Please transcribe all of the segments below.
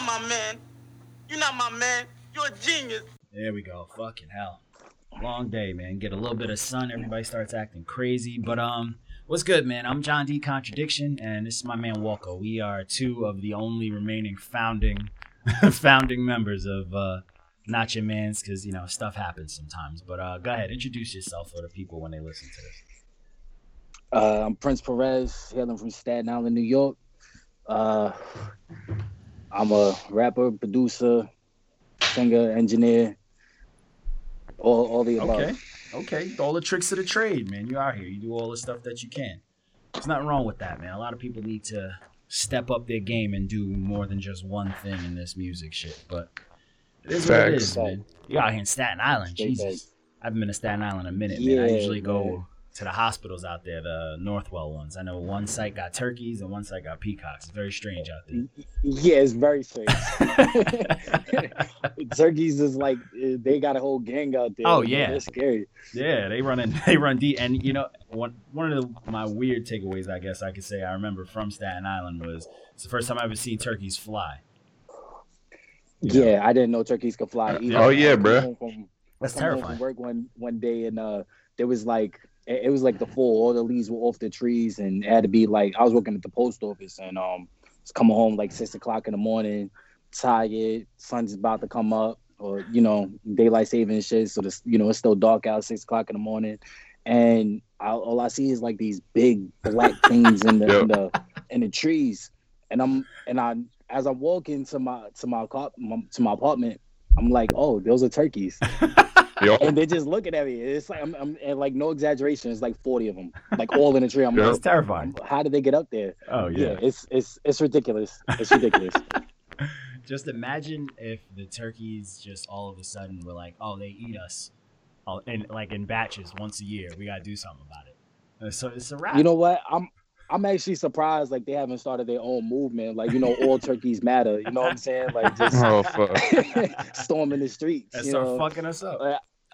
not my man. You're not my man. You're a genius. There we go. Fucking hell. Long day, man. Get a little bit of sun. Everybody starts acting crazy. But um, what's good, man? I'm John D. Contradiction, and this is my man Walko. We are two of the only remaining founding founding members of uh, Not Your Man's, because you know stuff happens sometimes. But uh, go ahead, introduce yourself for the people when they listen to this. Uh, I'm Prince Perez, hailing from Staten Island, New York. Uh, I'm a rapper, producer, singer, engineer, all, all the above. Okay. Okay. All the tricks of the trade, man. You out here. You do all the stuff that you can. There's nothing wrong with that, man. A lot of people need to step up their game and do more than just one thing in this music shit. But it is what it is, man. You out here in Staten Island, Straight Jesus. I haven't been to Staten Island in a minute, man. I usually go man. To the hospitals out there, the Northwell ones. I know one site got turkeys and one site got peacocks. It's very strange out there. Yeah, it's very strange. Turkeys is like they got a whole gang out there. Oh, man. yeah. that's scary. Yeah, they run in, they run deep, and you know one one of the, my weird takeaways, I guess I could say, I remember from Staten Island was it's the first time I ever seen turkeys fly. You Yeah, I didn't know turkeys could fly. Either. Oh, yeah, I come bruh. home From, That's I come home terrifying. From work one one day and uh, there was like it it was like the fall. All the leaves were off the trees, and it had to be like I was working at the post office, and um, was coming home like six o'clock in the morning, tired. Sun's about to come up, or you know, daylight saving shit. So this, you know, it's still dark out, six o'clock in the morning, and I, all I see is like these big black things in the in the in the trees, and I'm and I as I'm walking to my to my car my, to my apartment, I'm like, oh, those are turkeys Yo, and they're just looking at me. It's like I'm, I'm and like no exaggeration. It's like forty of them, like all in a tree. I'm Yeah. It's terrifying. how did they get up there? Oh Yeah, yeah. it's it's it's ridiculous. It's ridiculous. Just imagine if the turkeys just all of a sudden were like, oh, they eat us, oh, and like in batches once a year. We gotta do something about it. Uh, So it's a wrap. you know what? I'm I'm actually surprised like they haven't started their own movement. Like you know, all turkeys matter. You know what I'm saying? Like just oh fuck. storming the streets. that start know? fucking us up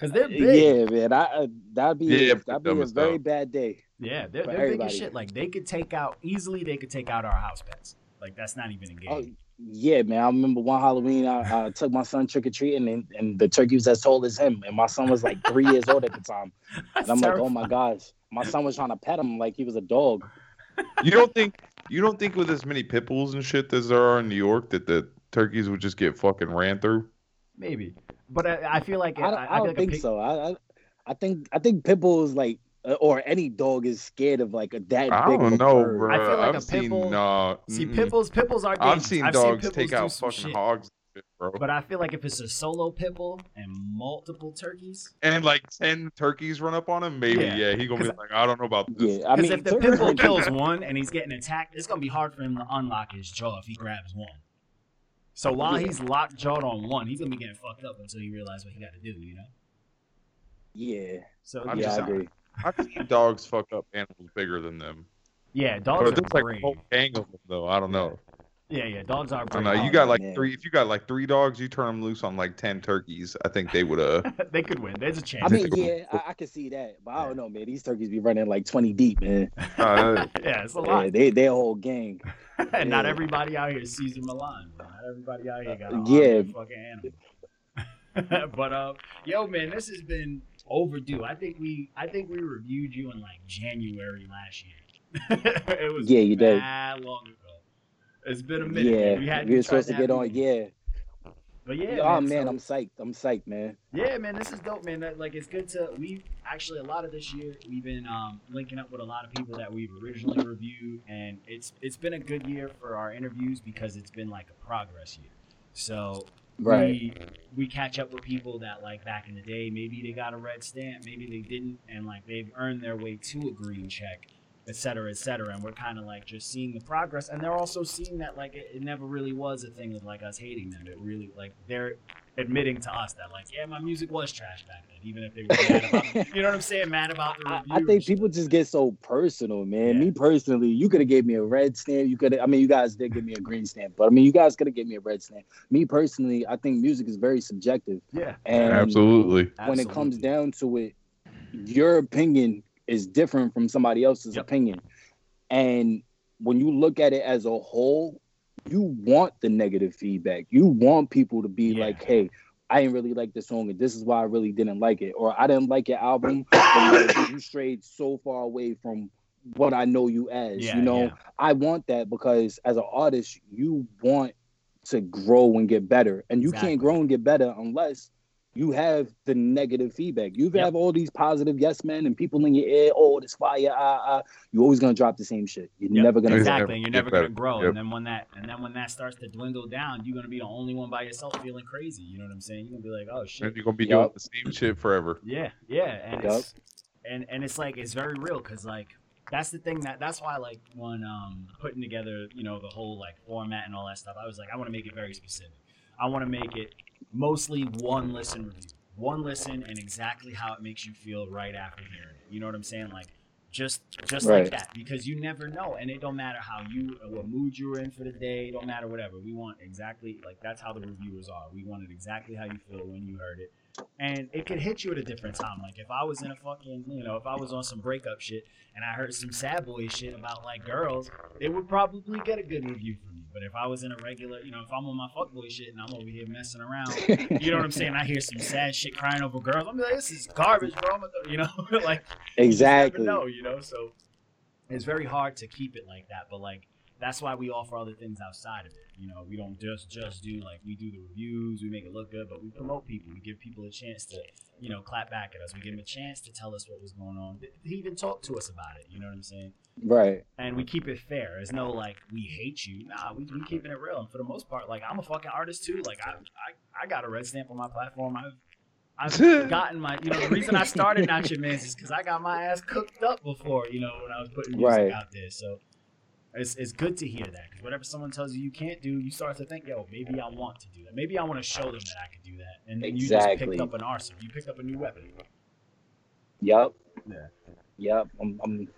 because they're big. Yeah, man. I, uh, that'd be Yeah, that'd be a as very hell. bad day. Yeah, they're, For they're big as shit. Like they could take out easily. They could take out our house pets. Like that's not even a game. Oh, yeah, man. I remember one Halloween, I, I took my son trick or treating, and, and the turkey was as tall as him, and my son was like three years old at the time. And I'm like, oh my gosh, my son was trying to pet him like he was a dog. You don't think you don't think with as many pit bulls and shit as there are in New York that the turkeys would just get fucking ran through? Maybe, but I, I feel like I, don't- I, I feel don't like think pig- so. I, I I think I think pit bulls like uh, or any dog is scared of like a that I big of don't know, bird. bro. I feel like I've a pit seen bull- uh, See, pitbulls, pitbulls pit bulls, pit bulls are I've dangerous. seen I've dogs pit take bulls do out fucking shit. hogs, bro. But I feel like if it's a solo pit bull and multiple turkeys, and like ten turkeys run up on him, maybe Yeah, yeah, he gonna be like, I don't know about this. Yeah, I because mean, if the turkeys pit bull kills one and he's getting attacked, it's gonna be hard for him to unlock his jaw if he grabs one. So while Yeah. he's locked jawed on one, he's gonna be getting fucked up until he realizes what he got to do. You know. yeah, So I'm yeah, just- I agree. I've seen dogs fuck up animals bigger than them. yeah, dogs if are there's like a whole gang of them, though. I don't know. Yeah, yeah, dogs are I brave. don't know. You got like man. three. If you got like three dogs, you turn them loose on like ten turkeys. I think they would uh. they could win. There's a chance. I mean, yeah, I, I can see that, but I don't know, man. These turkeys be running like twenty deep, man. uh, yeah, it's a Yeah, lot. they they a whole gang. And not everybody out here is Cesar Millan. Not everybody out here got a Yeah. yeah. fucking animal. but uh, yo, man, this has been overdue. I think we, I think we reviewed you in like January last year. it was Yeah, you did. long ago. It's been a minute. Yeah, we were supposed to get you on. Yeah. But yeah, oh man, so- I'm psyched. I'm psyched, man. yeah, man, this is dope, man. That, like, it's good to we actually a lot of this year we've been um, linking up with a lot of people that we've originally reviewed, and it's it's been a good year for our interviews because it's been like a progress year. So Right. we we catch up with people that like back in the day, maybe they got a red stamp, maybe they didn't, and like they've earned their way to a green check, et cetera, et cetera. And we're kind of like just seeing the progress, and they're also seeing that like it, it never really was a thing with like us hating them. It really like they're admitting to us that like yeah, my music was trash back then, even if they were mad about you know what I'm saying, mad about the I, review. I and think people just get so personal, man. Yeah. Me personally, you could have gave me a red stamp. You could, I mean, you guys did give me a green stamp, but I mean, you guys could have gave me a red stamp. Me personally, I think music is very subjective, yeah, and Absolutely. when it comes down to it, your opinion is different from somebody else's Yep. opinion, and when you look at it as a whole, you want the negative feedback. You want people to be Yeah. like, "Hey, I didn't really like the song, and this is why I really didn't like it," or "I didn't like your album, you strayed so far away from what I know you as." Yeah, you know, yeah. I want that because as an artist, you want to grow and get better, and you Exactly. can't grow and get better unless you have the negative feedback. You Yep. have all these positive yes men and people in your ear. Oh, this fire, ah, ah. You're always gonna drop the same shit. You're Yep, never gonna grow. exactly. never and you're never gonna grow. Yep. And then when that and then when that starts to dwindle down, you're gonna be the only one by yourself feeling crazy. You know what I'm saying? You're gonna be like, oh shit. And you're gonna be Yup. doing the same shit forever. Yeah, yeah, and Yup. it's and and it's like it's very real because like that's the thing that that's why like when um putting together you know the whole like format and all that stuff, I was like I want to make it very specific. I want to make it mostly one listen review, one listen, and exactly how it makes you feel right after hearing it. You know what I'm saying? Like just just like that because you never know, and it don't matter how you what mood you were in for the day. It don't matter whatever. We want exactly like that's how the reviewers are. We wanted exactly how you feel when you heard it and it could hit you at a different time. Like if I was in a fucking, you know, if I was on some breakup shit and I heard some sad boy shit about like girls, it would probably get a good review from me. But if I was in a regular, you know, if I'm on my fuckboy shit and I'm over here messing around, you know what I'm saying? I hear some sad shit crying over girls. I'm like, this is garbage, bro. You know, like exactly. no, you know, so it's very hard to keep it like that. But like that's why we offer other things outside of it. You know, we don't just just do like we do the reviews, we make it look good, but we promote people. We give people a chance to, you know, clap back at us. We give them a chance to tell us what was going on. He even talk to us about it. You know what I'm saying? Right. And we keep it fair. There's no like we hate you. Nah, we we keeping it real. And for the most part, like I'm a fucking artist too. Like I I, I got a red stamp on my platform. I've I've gotten my, you know, the reason I started Not Your Man's is because I got my ass cooked up before, you know, when I was putting music Right. out there. So it's, it's good to hear that because whatever someone tells you you can't do, you start to think, yo, maybe I want to do that. Maybe I want to show them that I can do that. And then you just Exactly. picked up an arsenal. You picked up a new weapon. Yep. Yeah. Yep. I'm, I'm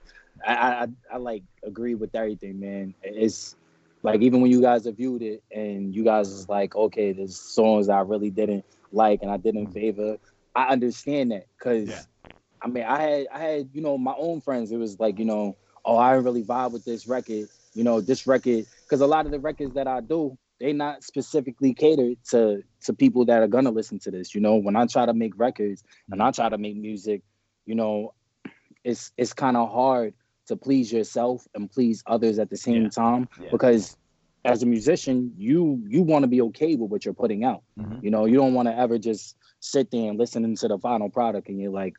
I, I I like agree with everything, man. It's like even when you guys have viewed it and you guys is like, okay, there's songs I really didn't like and I didn't favor. I understand that because Yeah. I mean I had I had you know my own friends. It was like you know, oh I really vibe with this record. You know this record because a lot of the records that I do they not specifically catered to to people that are gonna listen to this. You know when I try to make records and I try to make music, you know, it's it's kind of hard to please yourself and please others at the same Yeah. time Yeah. because as a musician you you want to be okay with what you're putting out Mhm. you know you don't want to ever just sit there and listen to the final product and you're like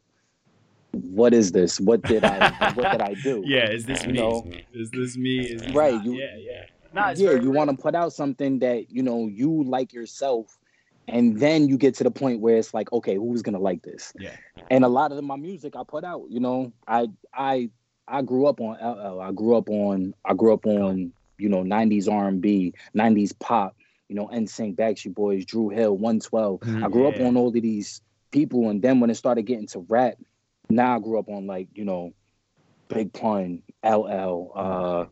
what is this what did i what did i do Yeah, is this You me? know? Is this me? Is this Right, not? you- yeah, yeah. Nah, it's yeah you want to put out something that you know you like yourself and then you get to the point where it's like okay who's gonna like this Yeah. and a lot of my music i put out you know i i i grew up on ll i grew up on i grew up on you know 90s r&b 90s pop you know NSYNC, Backstreet Boys, Dru Hill, 112. Mm, I grew up on all of these people, and then when it started getting to rap, now I grew up on like you know, Big Pun, LL, uh,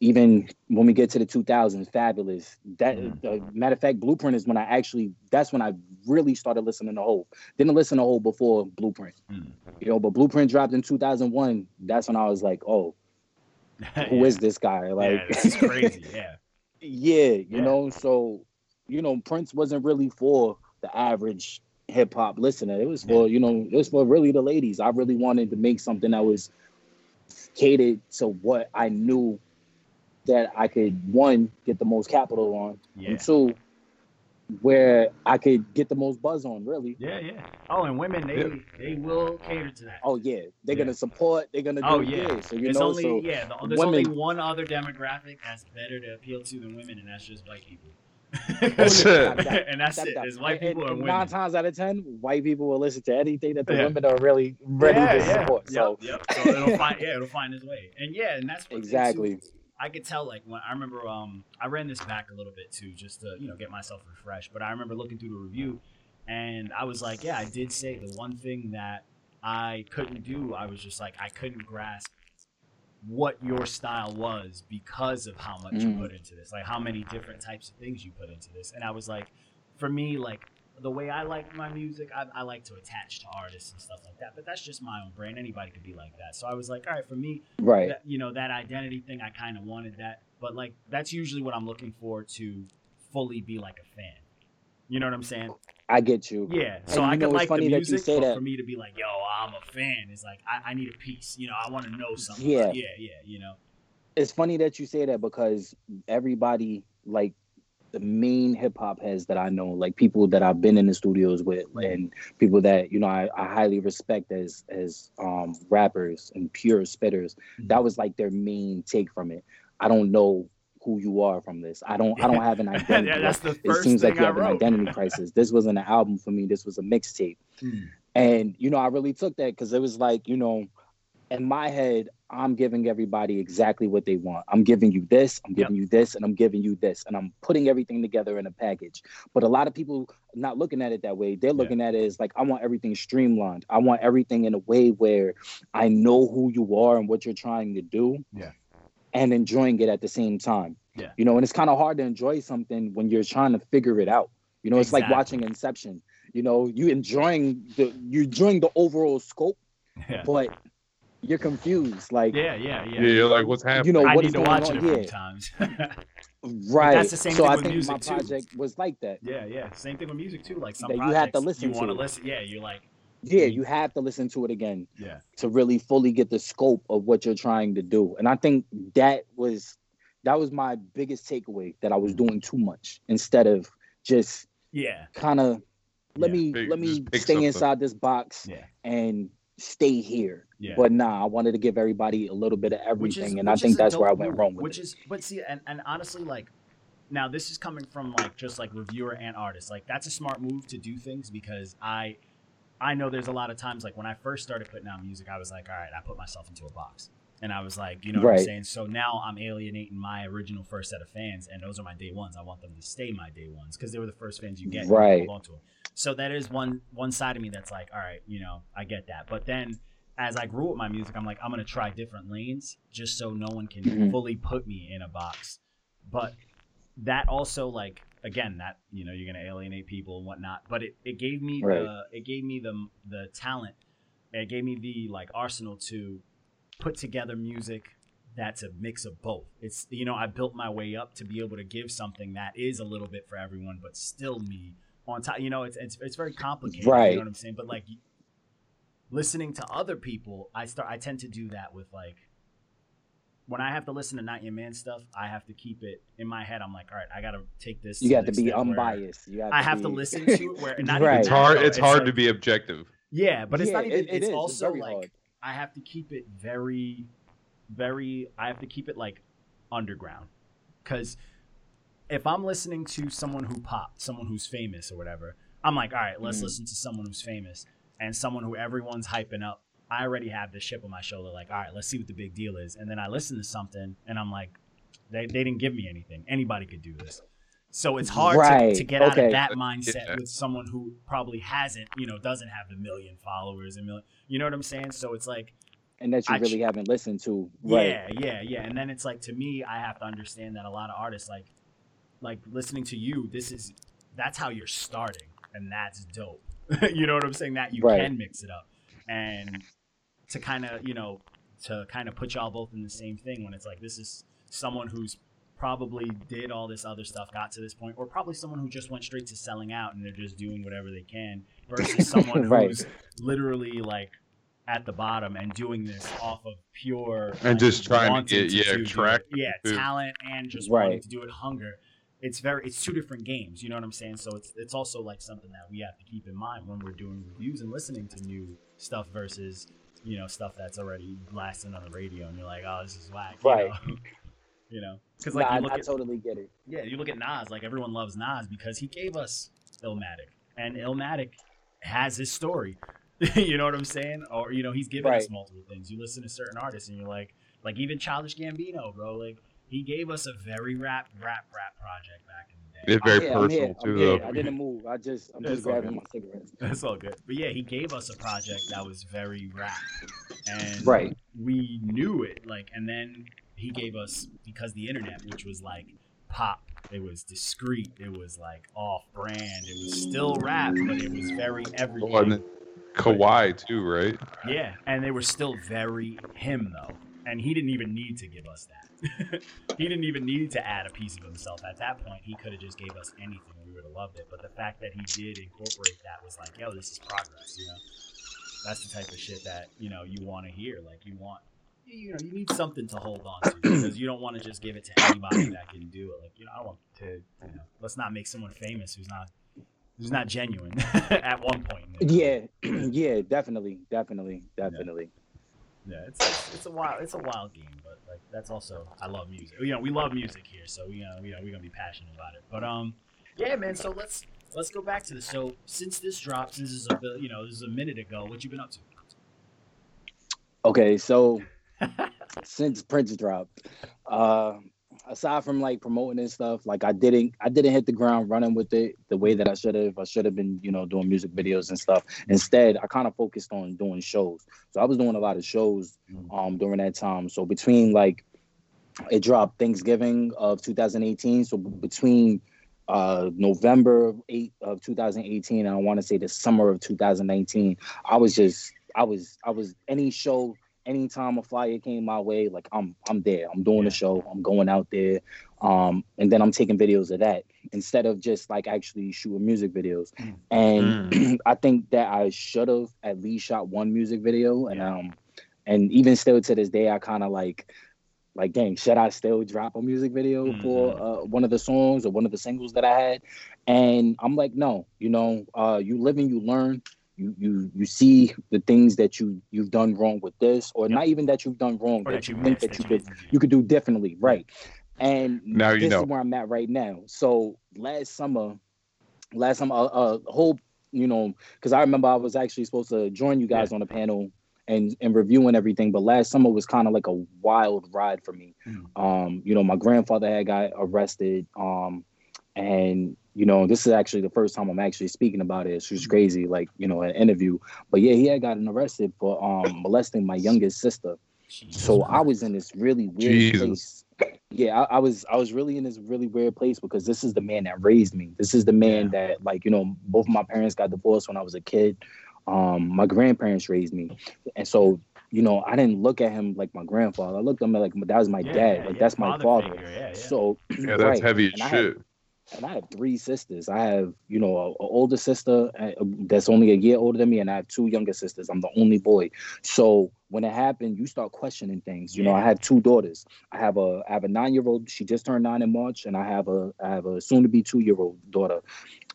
even when we get to the 2000s, Fabolous. That Mhm. uh, matter of fact, Blueprint is when I actually that's when I really started listening to Hove. Didn't listen to Hove before Blueprint, Mm. you know, but Blueprint dropped in 2001. That's when I was like, oh, who is this guy? Like, yeah, this is crazy. Yeah. yeah, you Yeah. know, so you know, Prince wasn't really for the average hip hop listener. It was for, you know, it was for really the ladies. I really wanted to make something that was catered to what I knew that I could one get the most capital on, Yeah. and two, where I could get the most buzz on, really. Yeah, yeah. Oh, and women, they Yeah. they will cater to that. Oh yeah, they're Yeah. gonna support. They're gonna oh, do. Oh, yeah. So you there's know, only so yeah, the, there's only one other demographic that's better to appeal to than women, and that's just white people. That's it. that- that- and that's that- it. that- It's white people and, and women. Nine times out of ten, white people will listen to anything that the Yeah. women are really ready yeah, to yeah. support. So Yep, yep. So it'll find yeah, it'll find its way. And yeah, and that's what exactly. I could tell like when I remember um I ran this back a little bit too just to you know get myself refreshed but I remember looking through the review and I was like yeah I did say the one thing that I couldn't do I was just like I couldn't grasp what your style was because of how much you Mm. put into this like how many different types of things you put into this and I was like for me like the way I like my music I, I like to attach to artists and stuff like that but that's just my own brand anybody could be like that so I was like all right for me Right. that, you know that identity thing i kind of wanted that but like that's usually what I'm looking for to fully be like a fan. You know what I'm saying? I get you. Yeah. So And I can it's like the funny that you music, say that. for me to be like, yo, I'm a fan, is like I, I need a piece. You know, I want to know something. Yeah. Yeah, yeah. You know. It's funny that you say that because everybody like the main hip hop heads that I know, like people that I've been in the studios with, and people that you know I, I highly respect as as um, rappers and pure spitters. Mhm. That was like their main take from it. I don't know who you are from this. I don't. I don't have an identity. yeah, that's the it seems thing like you I have an identity crisis. This wasn't an album for me. This was a mixtape. Mm. And you know, I really took that because it was like, you know, in my head, I'm giving everybody exactly what they want. I'm giving you this, I'm giving you this, and I'm giving you this, and I'm putting everything together in a package. But a lot of people not looking at it that way. They're Yeah. looking at it as like, I want everything streamlined. I want everything in a way where I know who you are and what you're trying to do. Yeah. And enjoying it at the same time. Yeah. You know, and it's kind of hard to enjoy something when you're trying to figure it out. You know, it's like watching Inception. You know, you enjoying the you're enjoying the overall scope, Yeah. but you're confused. Like, Yeah, yeah, yeah. Yeah, you're like, what's happening? you know, I what need is to going watch on it a few times. Right. that's the same so thing I with think music, my too. project was like that. yeah, yeah. Same thing with music too. Like some That you have to projects listen you want to. to listen. Yeah, you're like, Yeah, you have to listen to it again yeah, to really fully get the scope of what you're trying to do. And I think that was that was my biggest takeaway that I was Mm. doing too much instead of just yeah, kind of let Yeah. me Pick- let me stay something. inside this box yeah, and stay here. yeah. But nah, I wanted to give everybody a little bit of everything, is- and I think that's where I went wrong with Which it. is, but see, and, and honestly, like, now this is coming from like just like reviewer and artist. Like that's a smart move to do things because I, I know there's a lot of times like when I first started putting out music, I was like, all right, I put myself into a box. And I was like, you know what I'm saying? So now I'm alienating my original first set of fans, and those are my day ones. I want them to stay my day ones because they were the first fans you get. you Right. hold on to 'em. So that is one one side of me that's like, all right, you know, I get that. But then as I grew with my music, I'm like, I'm gonna try different lanes just so no one can Mhm. fully put me in a box. But that also like again that you know you're gonna alienate people and whatnot. But it, it gave me the it gave me the the talent. It gave me the like arsenal to put together music that's a mix of both. It's you know I built my way up to be able to give something that is a little bit for everyone, but still me on top. You know, it's it's it's very complicated. right. You know what I'm saying? But like listening to other people, I start I tend to do that with like when I have to listen to Not Your Man stuff, I have to keep it in my head. I'm like, all right, I gotta take this. You the got to be unbiased. You have I have be... to listen to it where not Right. even It's hard. though. It's hard like- to be objective. Yeah, but it's Yeah, not even. it- it it's is. Also very like hard. I have to keep it very, very. I have to keep it like underground, because if I'm listening to someone who popped, someone who's famous or whatever, I'm like, all right, let's Mhm. listen to someone who's famous and someone who everyone's hyping up. I already have this chip on my shoulder, like, all right, let's see what the big deal is. And then I listen to something and I'm like, they, they didn't give me anything. Anybody could do this. So it's hard to, Right, to get out of that mindset Yeah. with someone who probably hasn't, you know, doesn't have the million followers and million, you know what I'm saying? So it's like, and that you I ch- really haven't listened to. Right. yeah, yeah, yeah. And then it's like to me, I have to understand that a lot of artists like like listening to you, this is that's how you're starting. And that's dope. you know what I'm saying? That you Right. can mix it up. And to kind of, you know, to kind of put y'all both in the same thing when it's like this is someone who's probably did all this other stuff, got to this point, or probably someone who just went straight to selling out and they're just doing whatever they can versus someone Right. who's literally like at the bottom and doing this off of pure And just trying to get- yeah, do- do it. yeah to- talent and just wanting to do it hunger it's very it's two different games you know what i'm saying so it's it's also like something that we have to keep in mind when we're doing reviews and listening to new stuff versus you know stuff that's already blasting on the radio and you're like oh this is whack you Right. know? you know because like I, you look I at totally get it. yeah, you look at Nas, like everyone loves Nas because he gave us Illmatic. And Illmatic has his story. you know what I'm saying? Or, you know, he's given us multiple things. You listen to certain artists and you're like, like even Childish Gambino, bro, like he gave us a very rap, rap, rap project back in the day. It's very Yeah, I'm personal I'm too, here. though. I didn't move. I just I'm It's just grabbing good. my cigarettes. That's all good. But yeah, he gave us a project that was very rap. And Right. we knew it. Like, and then he gave us, because the internet, which was like pop, it was discreet, it was like off brand, it was still rap, but it was very everything. Oh, and then Kauai too, right? Yeah, and they were still very him though. And he didn't even need to give us that. he didn't even need to add a piece of himself. At that point, he could have just gave us anything. We would have loved it. But the fact that he did incorporate that was like, yo, this is progress. You know, that's the type of shit that you know you want to hear. Like you want. You know, you need something to hold on to because you don't want to just give it to anybody that can do it. Like, you know, I don't want to, you know, let's not make someone famous who's not who's not genuine at one point. Yeah, yeah, definitely, definitely, definitely. yeah, it's, it's it's a wild it's a wild game, but like that's also I love music. You know, we love music here, so we uh, you know we're gonna be passionate about it. But um, yeah, man. So let's let's go back to this. So since this dropped, since this is a you know this is a minute ago, what you been up to? Okay, so since Prince dropped, uh, aside from like promoting and stuff, like I didn't I didn't hit the ground running with it the way that I should have. I should have been, you know, doing music videos and stuff. Instead, I kind of focused on doing shows. So I was doing a lot of shows um during that time. So between like it dropped Thanksgiving of 2018. So between uh November of 8 of 2018 and I want to say the summer of 2019, I was just I was I was any show anytime a flyer came my way, like I'm I'm there. I'm doing Yeah. the show. I'm going out there. Um, and then I'm taking videos of that instead of just like actually shooting music videos. And I think that I should have at least shot one music video. And Yeah. um and even still to this day I kind of like like dang, should I still drop a music video for uh, one of the songs or one of the singles that I had? And I'm like, no, you know, uh, you live and you learn. You you you see the things that you you've done wrong with this, or Yep. not even that you've done wrong, Or that that you you think missed, that you could you you could do differently, right? And Now you this know. is where I'm at right now. So last summer, last summer, a uh, whole you know, because I remember I was actually supposed to join you guys on the panel and and reviewing everything, but last summer was kind of like a wild ride for me. Mm. Um, you know, my grandfather had got arrested, um, and you know, this is actually the first time I'm actually speaking about it. It's just crazy, like you know, an interview. But yeah, he had gotten arrested for um molesting my youngest sister. Jesus So I was in this really weird Jesus. place. Yeah, I, I was I was really in this really weird place because this is the man that raised me. This is the man that like you know both my parents got divorced when I was a kid. Um, my grandparents raised me, and so you know I didn't look at him like my grandfather. I looked at him like that was my Yeah, dad. like yeah, that's my father. figure, Yeah, yeah. So Yeah, that's right. heavy And as I had- shit. And I have three sisters. I have, you know, a, a older sister uh, that's only a year older than me, and I have two younger sisters. I'm the only boy. So when it happened, you start questioning things. You know, I have two daughters. I have a I have a nine year old. She just turned nine in March, and I have a I have a soon to be two year old daughter.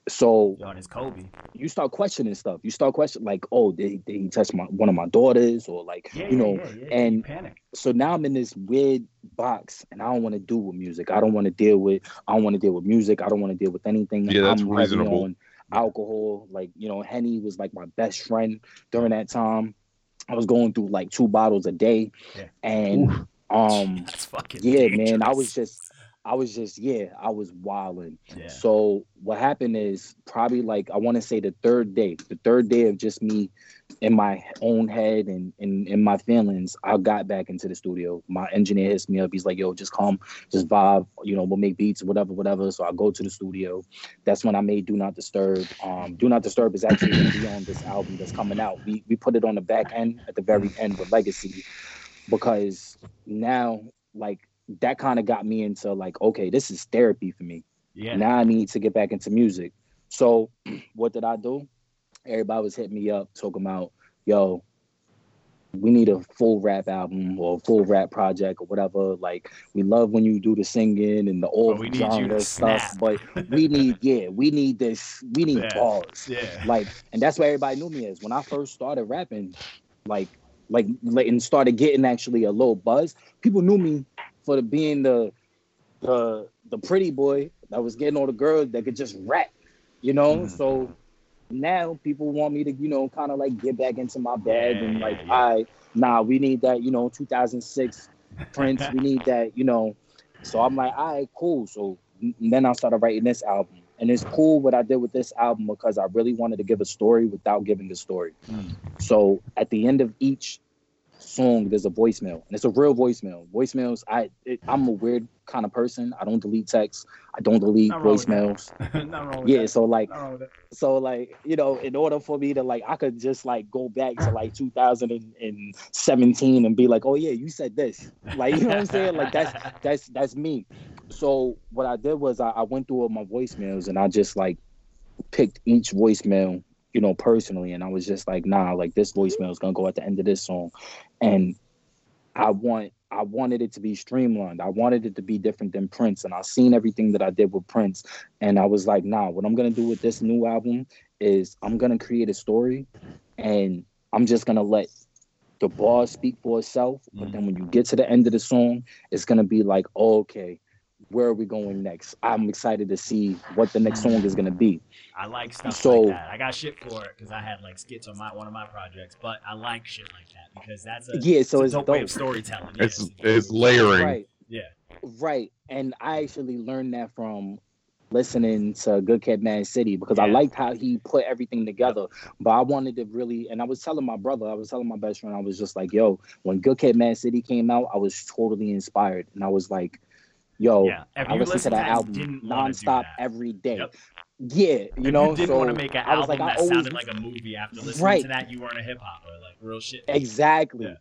So Yo, and it's Kobe. you start questioning stuff. You start questioning like, oh, did, did he touch my one of my daughters, or like, Yeah, you know, yeah, yeah, yeah, and you panic. so now I'm in this weird box and I don't want to do with music. I don't want to deal with I don't want to deal with music. I don't want to deal with anything. Yeah, that's I'm reasonable. on alcohol. Like, you know, Henny was like my best friend during that time. I was going through like two bottles a day. Yeah. And um That's fucking yeah, man, I was just I was just yeah, I was wilding. yeah. So what happened is probably like I want to say the third day, the third day of just me in my own head and in, in my feelings, I got back into the studio. My engineer hits me up. He's like, yo, just come, just vibe, you know, we'll make beats, whatever, whatever. So I go to the studio. That's when I made Do Not Disturb. Um, Do Not Disturb is actually gonna be on this album that's coming out. We we put it on the back end at the very end with Legacy because now like that kind of got me into like, okay, this is therapy for me. yeah. Now I need to get back into music. So what did I do? Everybody was hitting me up talking about, yo, we need a full rap album or a full rap project or whatever. Like we love when you do the singing and the old need genre stuff, but we need yeah, we need this, we need Yeah. bars. yeah. Like, and that's what everybody knew me as. When I first started rapping, like, like and started getting actually a little buzz, people knew me for the, being the, the, the pretty boy that was getting all the girls that could just rap, you know. Mhm. So now people want me to, you know, kind of like get back into my bag Yeah, and like, yeah, yeah. I, nah, we need that, you know, 2006 Prince. we need that, you know. So I'm like, all right, cool. So then I started writing this album. And it's cool what I did with this album because I really wanted to give a story without giving the story. Mm. So at the end of each song there's a voicemail and it's a real voicemail. Voicemails i it, i'm a weird kind of person. I don't delete texts. I don't delete Nothing wrong with that. voicemails. Yeah that. so like Nothing wrong with that. so like you know in order for me to like i could just like go back to like 2017 and be like oh yeah you said this. Like you know what i'm saying? Like that's that's that's me. So what i did was i, I went through all my voicemails and i just like picked each voicemail you know personally and i was just like nah like this voicemail is gonna go at the end of this song. And i want i wanted it to be streamlined. I wanted it to be different than prince and i seen everything that i did with prince. And i was like nah what i'm gonna do with this new album is i'm gonna create a story and i'm just gonna let the bar speak for itself. But mm. then when you get to the end of the song it's gonna be like oh, okay where are we going next i'm excited to see what the next song is gonna be I like stuff So- like that. I got shit for it because I had like skits on my one of my projects, but I like shit like that because that's a, yeah so it's it's a dope, way of storytelling. It's a it's layering. right Yeah. right and i actually learned that from listening to good Kid, m.A.A.d city because i liked how he put everything together but i wanted to really and i was telling my brother i was telling my best friend i was just like yo when good Kid, m.A.A.d city came out i was totally inspired and i was like yo Yeah. I listen to that album nonstop that, every day Yep. yeah you if know you didn't so want to make an I was album like, I that always- sounded like a movie after listening Right. to that, you weren't a hip hop or like real shit. Exactly. Yeah.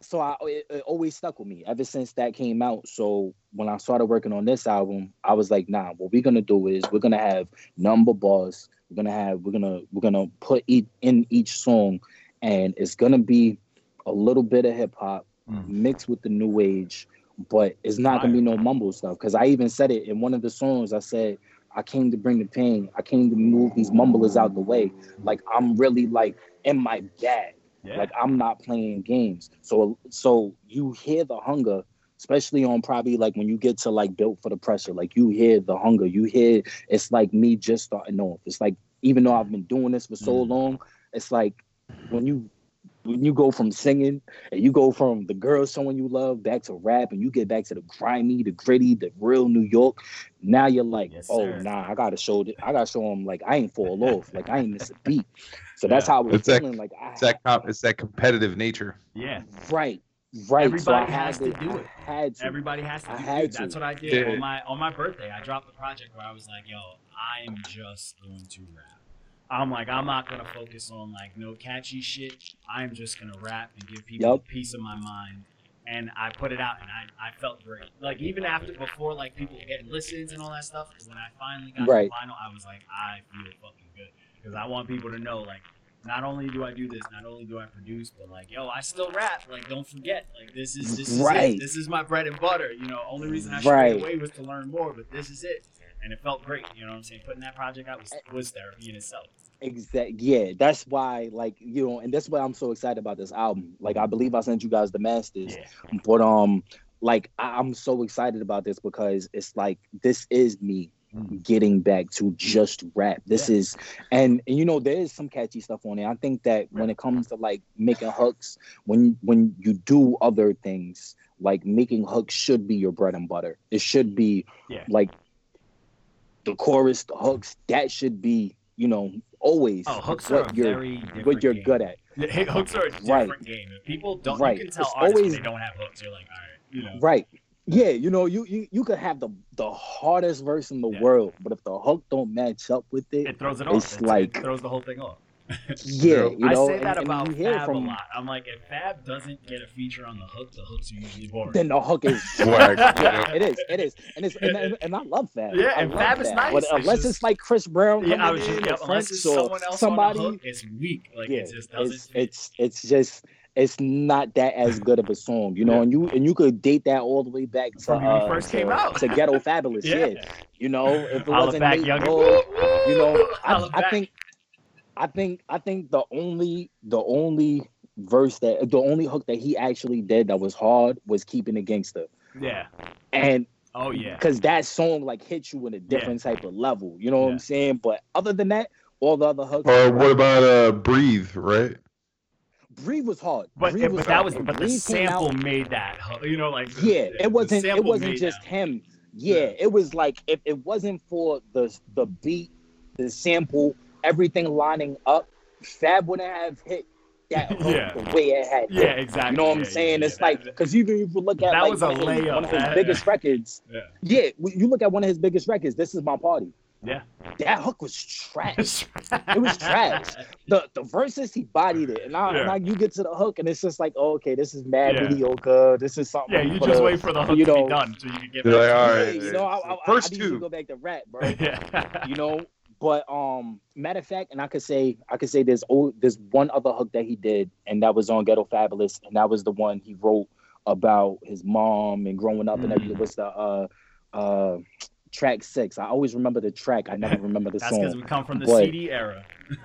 So I it, it always stuck with me ever since that came out. So when I started working on this album, I was like, nah, what we're gonna do is we're gonna have number bars. We're gonna have we're gonna we're gonna put it in each song, and it's gonna be a little bit of hip hop Mm. mixed with the new age, but it's not gonna be no mumble stuff. Cause I even said it in one of the songs. I said. I came to bring the pain. I came to move these mumblers out the way. Like I'm really like in my bag. Yeah. Like I'm not playing games. So so you hear the hunger, especially on probably like when you get to like built for the pressure. Like you hear the hunger. You hear it's like me just starting off. It's like even though I've been doing this for so Mm. long, it's like when you when you go from singing and you go from the girl someone you love back to rap and you get back to the grimy, the gritty, the real New York, now you're like, Yes, oh sir. nah, I gotta show it. I gotta show them like I ain't fall off, like I ain't miss a beat. So that's how I was It's that- feeling. Like I It's that comp, it's that competitive nature. yeah. Right, right. Everybody had has to do I it. had to. Everybody has to I do had it. That's what I did Yeah. on my on my birthday. I dropped the project where I was like, yo, I am just going to rap. I'm like, I'm not gonna focus on like no catchy shit. I'm just gonna rap and give people a piece of my mind. And I put it out, and I, I felt great. Like even after before, like people were getting listens and all that stuff. Because when I finally got Right. the vinyl, I was like, I feel fucking good because I want people to know like. Not only do I do this, not only do I produce, but like, yo, I still rap. Like, don't forget, like, this is this is Right. it. This is my bread and butter. You know, only reason I Right. away was to learn more, but this is it, and it felt great. You know what I'm saying? Putting that project out was, was therapy in itself. Exactly. Yeah, that's why, like you know, and that's why I'm so excited about this album. Like I believe I sent you guys the masters, Yeah, but um, like I- I'm so excited about this because it's like this is me Mm. getting back to just rap. This Yeah. is, and, and you know, there is some catchy stuff on it. I think that when it comes to like making hooks, when when you do other things, like making hooks should be your bread and butter. It should be yeah, like the chorus, the hooks. That should be, you know, always Oh, hooks are what a you're very what you're game. good at. Hey, hooks are a different Right. game. If people don't, Right. you can tell It's artists always- they don't have hooks. You're like, all right, you know, Right. Yeah, you know, you you, you could have the the hardest verse in the Yeah. world, but if the hook don't match up with it, it throws it off. It's It's like- it throws the whole thing off. yeah, you know, I say that and, and about you hear Fab from a lot. I'm like, if Fab doesn't get a feature on the hook, the hooks are usually boring. then the hook is boring. yeah, it is, it is, and it's and, and, and I love Fab. Yeah, I and love Fab is nice, But it's unless just- it's like Chris Brown, yeah, I coming was just, in, yeah, or unless it's someone else somebody, on the hook, it's weak. Like yeah, it just doesn't. it's it's it's just it's not that as good of a song, you know. Yeah. And you and you could date that all the way back to when it uh, first to, came out. to Ghetto Fabolous, yeah. yeah. You know, if it Holla wasn't back, Nate young. Dogg, you know, I, I think, I think, I think the only, the only verse that, the only hook that he actually did that was hard was "Keeping It Gangster," Yeah. and Oh yeah. because that song like hits you in a different type of level. You know what I'm saying? But other than that, all the other hooks. Or what about uh breathe, right? Breathe was hard. But, Breathe but that was When but the Breathe came out- sample made that. You know, like the- yeah it wasn't it wasn't just that. him yeah, Yeah. it was like if it wasn't for the the beat the sample everything lining up fab wouldn't have hit that hook Yeah. the way it had. Yeah, hit. exactly. You know what I'm saying? yeah, it's yeah. like because even if you look at That like was a one, of his, layup. one of his biggest records, Yeah. yeah, you look at one of his biggest records. This is my party. Yeah. That hook was trash. It was trash. the the verses he bodied it, and now Yeah. now you get to the hook, and it's just like, oh, okay, this is mad Yeah. mediocre. This is something. Yeah, you just the- wait for the hook you to know- be done so you can get like, to all it. right, Yeah, you know, I, I, First I, I need two. to go back to rap, bro. yeah. you know. But um, matter of fact, and I could say I could say there's oh there's one other hook that he did, and that was on Ghetto Fabolous, and that was the one he wrote about his mom and growing up and everything. Mm. What's the uh uh track six? I always remember the track. I never remember the song. That's because we come from the But- CD era.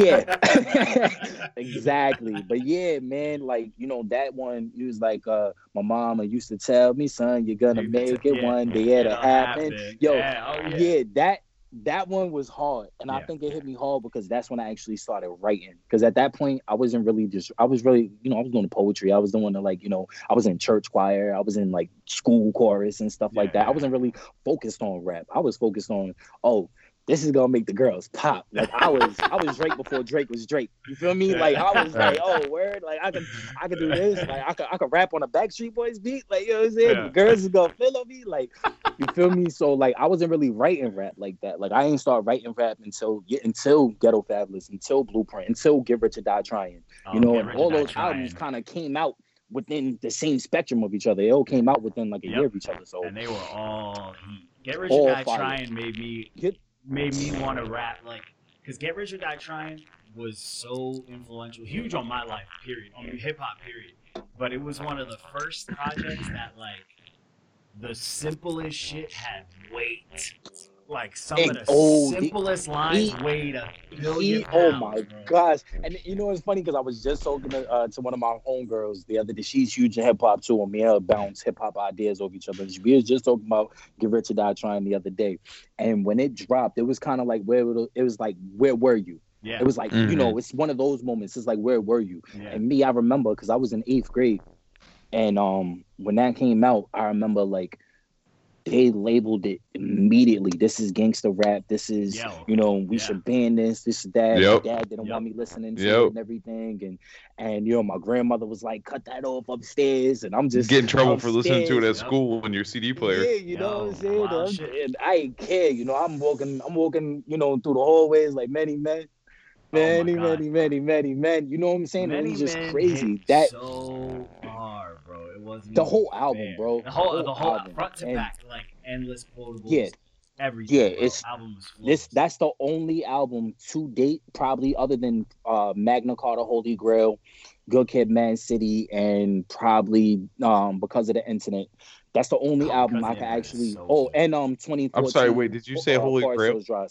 yeah exactly but yeah man like you know that one he was like uh my mama used to tell me son you're gonna You make it yeah, one day it'll it'll happen yo Yeah, oh, yeah. yeah. that that one was hard and i think it hit me hard because that's when i actually started writing. Because at that point i wasn't really just i was really you know i was doing poetry. I was doing the like you know i was in church choir. I was in like school chorus and stuff like Yeah, that. I wasn't really focused on rap. I was focused on oh this is gonna make the girls pop. Like I was, I was Drake before Drake was Drake. You feel me? Like I was like, oh, word, like I could, I could do this. Like I could, I could rap on a Backstreet Boys beat. Like you know what I'm saying? Yeah. The girls is gonna feel on me. Like you feel me? So like I wasn't really writing rap like that. Like I ain't start writing rap until until Ghetto Fabolous, until Blueprint, until Get Rich or Die Trying. Oh, You know, and all those albums kind of came out within the same spectrum of each other. They all came out within like a Yep. year of each other. So and they were all heat. Get Rich or Die fire. Trying made me Get- made me want to rap like because Get Rich or Die Trying was so influential, huge on my life. Period, on hip hop. Period. But it was one of the first projects that like the simplest shit had weight. Like some of the Oh, he- simplest lines he- weighed a billion He, oh my bro. gosh! And you know it's funny because I was just talking to, uh, to one of my homegirls the other day. She's huge in hip hop too, and me and her bounce hip hop ideas off each other. We was just talking about Get Rich or Die Trying the other day, and when it dropped, it was kind of like where it it was like where were you? Yeah, It was like you know it's one of those moments. It's like where were you? yeah. And me, I remember because I was in eighth grade, and um when that came out, I remember like they labeled it immediately. This is gangster rap. This is Yo, you know we yeah. should ban this. This is that. Yep. My dad didn't Yep. want me listening to Yep. it and everything. And and you know my grandmother was like, cut that off upstairs. And I'm just get in trouble for listening to it at upstairs. Yep. school on your CD player. Yeah, you know what I'm saying. wild I'm- and I ain't care. You know, I'm walking, I'm walking, you know, through the hallways like many men. Oh Many, many, many, many men. You know what I'm saying? it was just crazy. hit That so hard, bro. It wasn't The whole album, fair. bro. The whole, The the whole whole album. front to And- back, like endless quotables. Yeah. everything. Yeah, bro. it's- album was this that's the only album to date, probably other than uh Magna Carta Holy Grail, Good Kid m.A.A.d city, and probably um because of the incident. That's the only Oh, album I of can actually incident, oh and um 2014. I'm sorry, wait, did you say uh, Holy Forest Grail?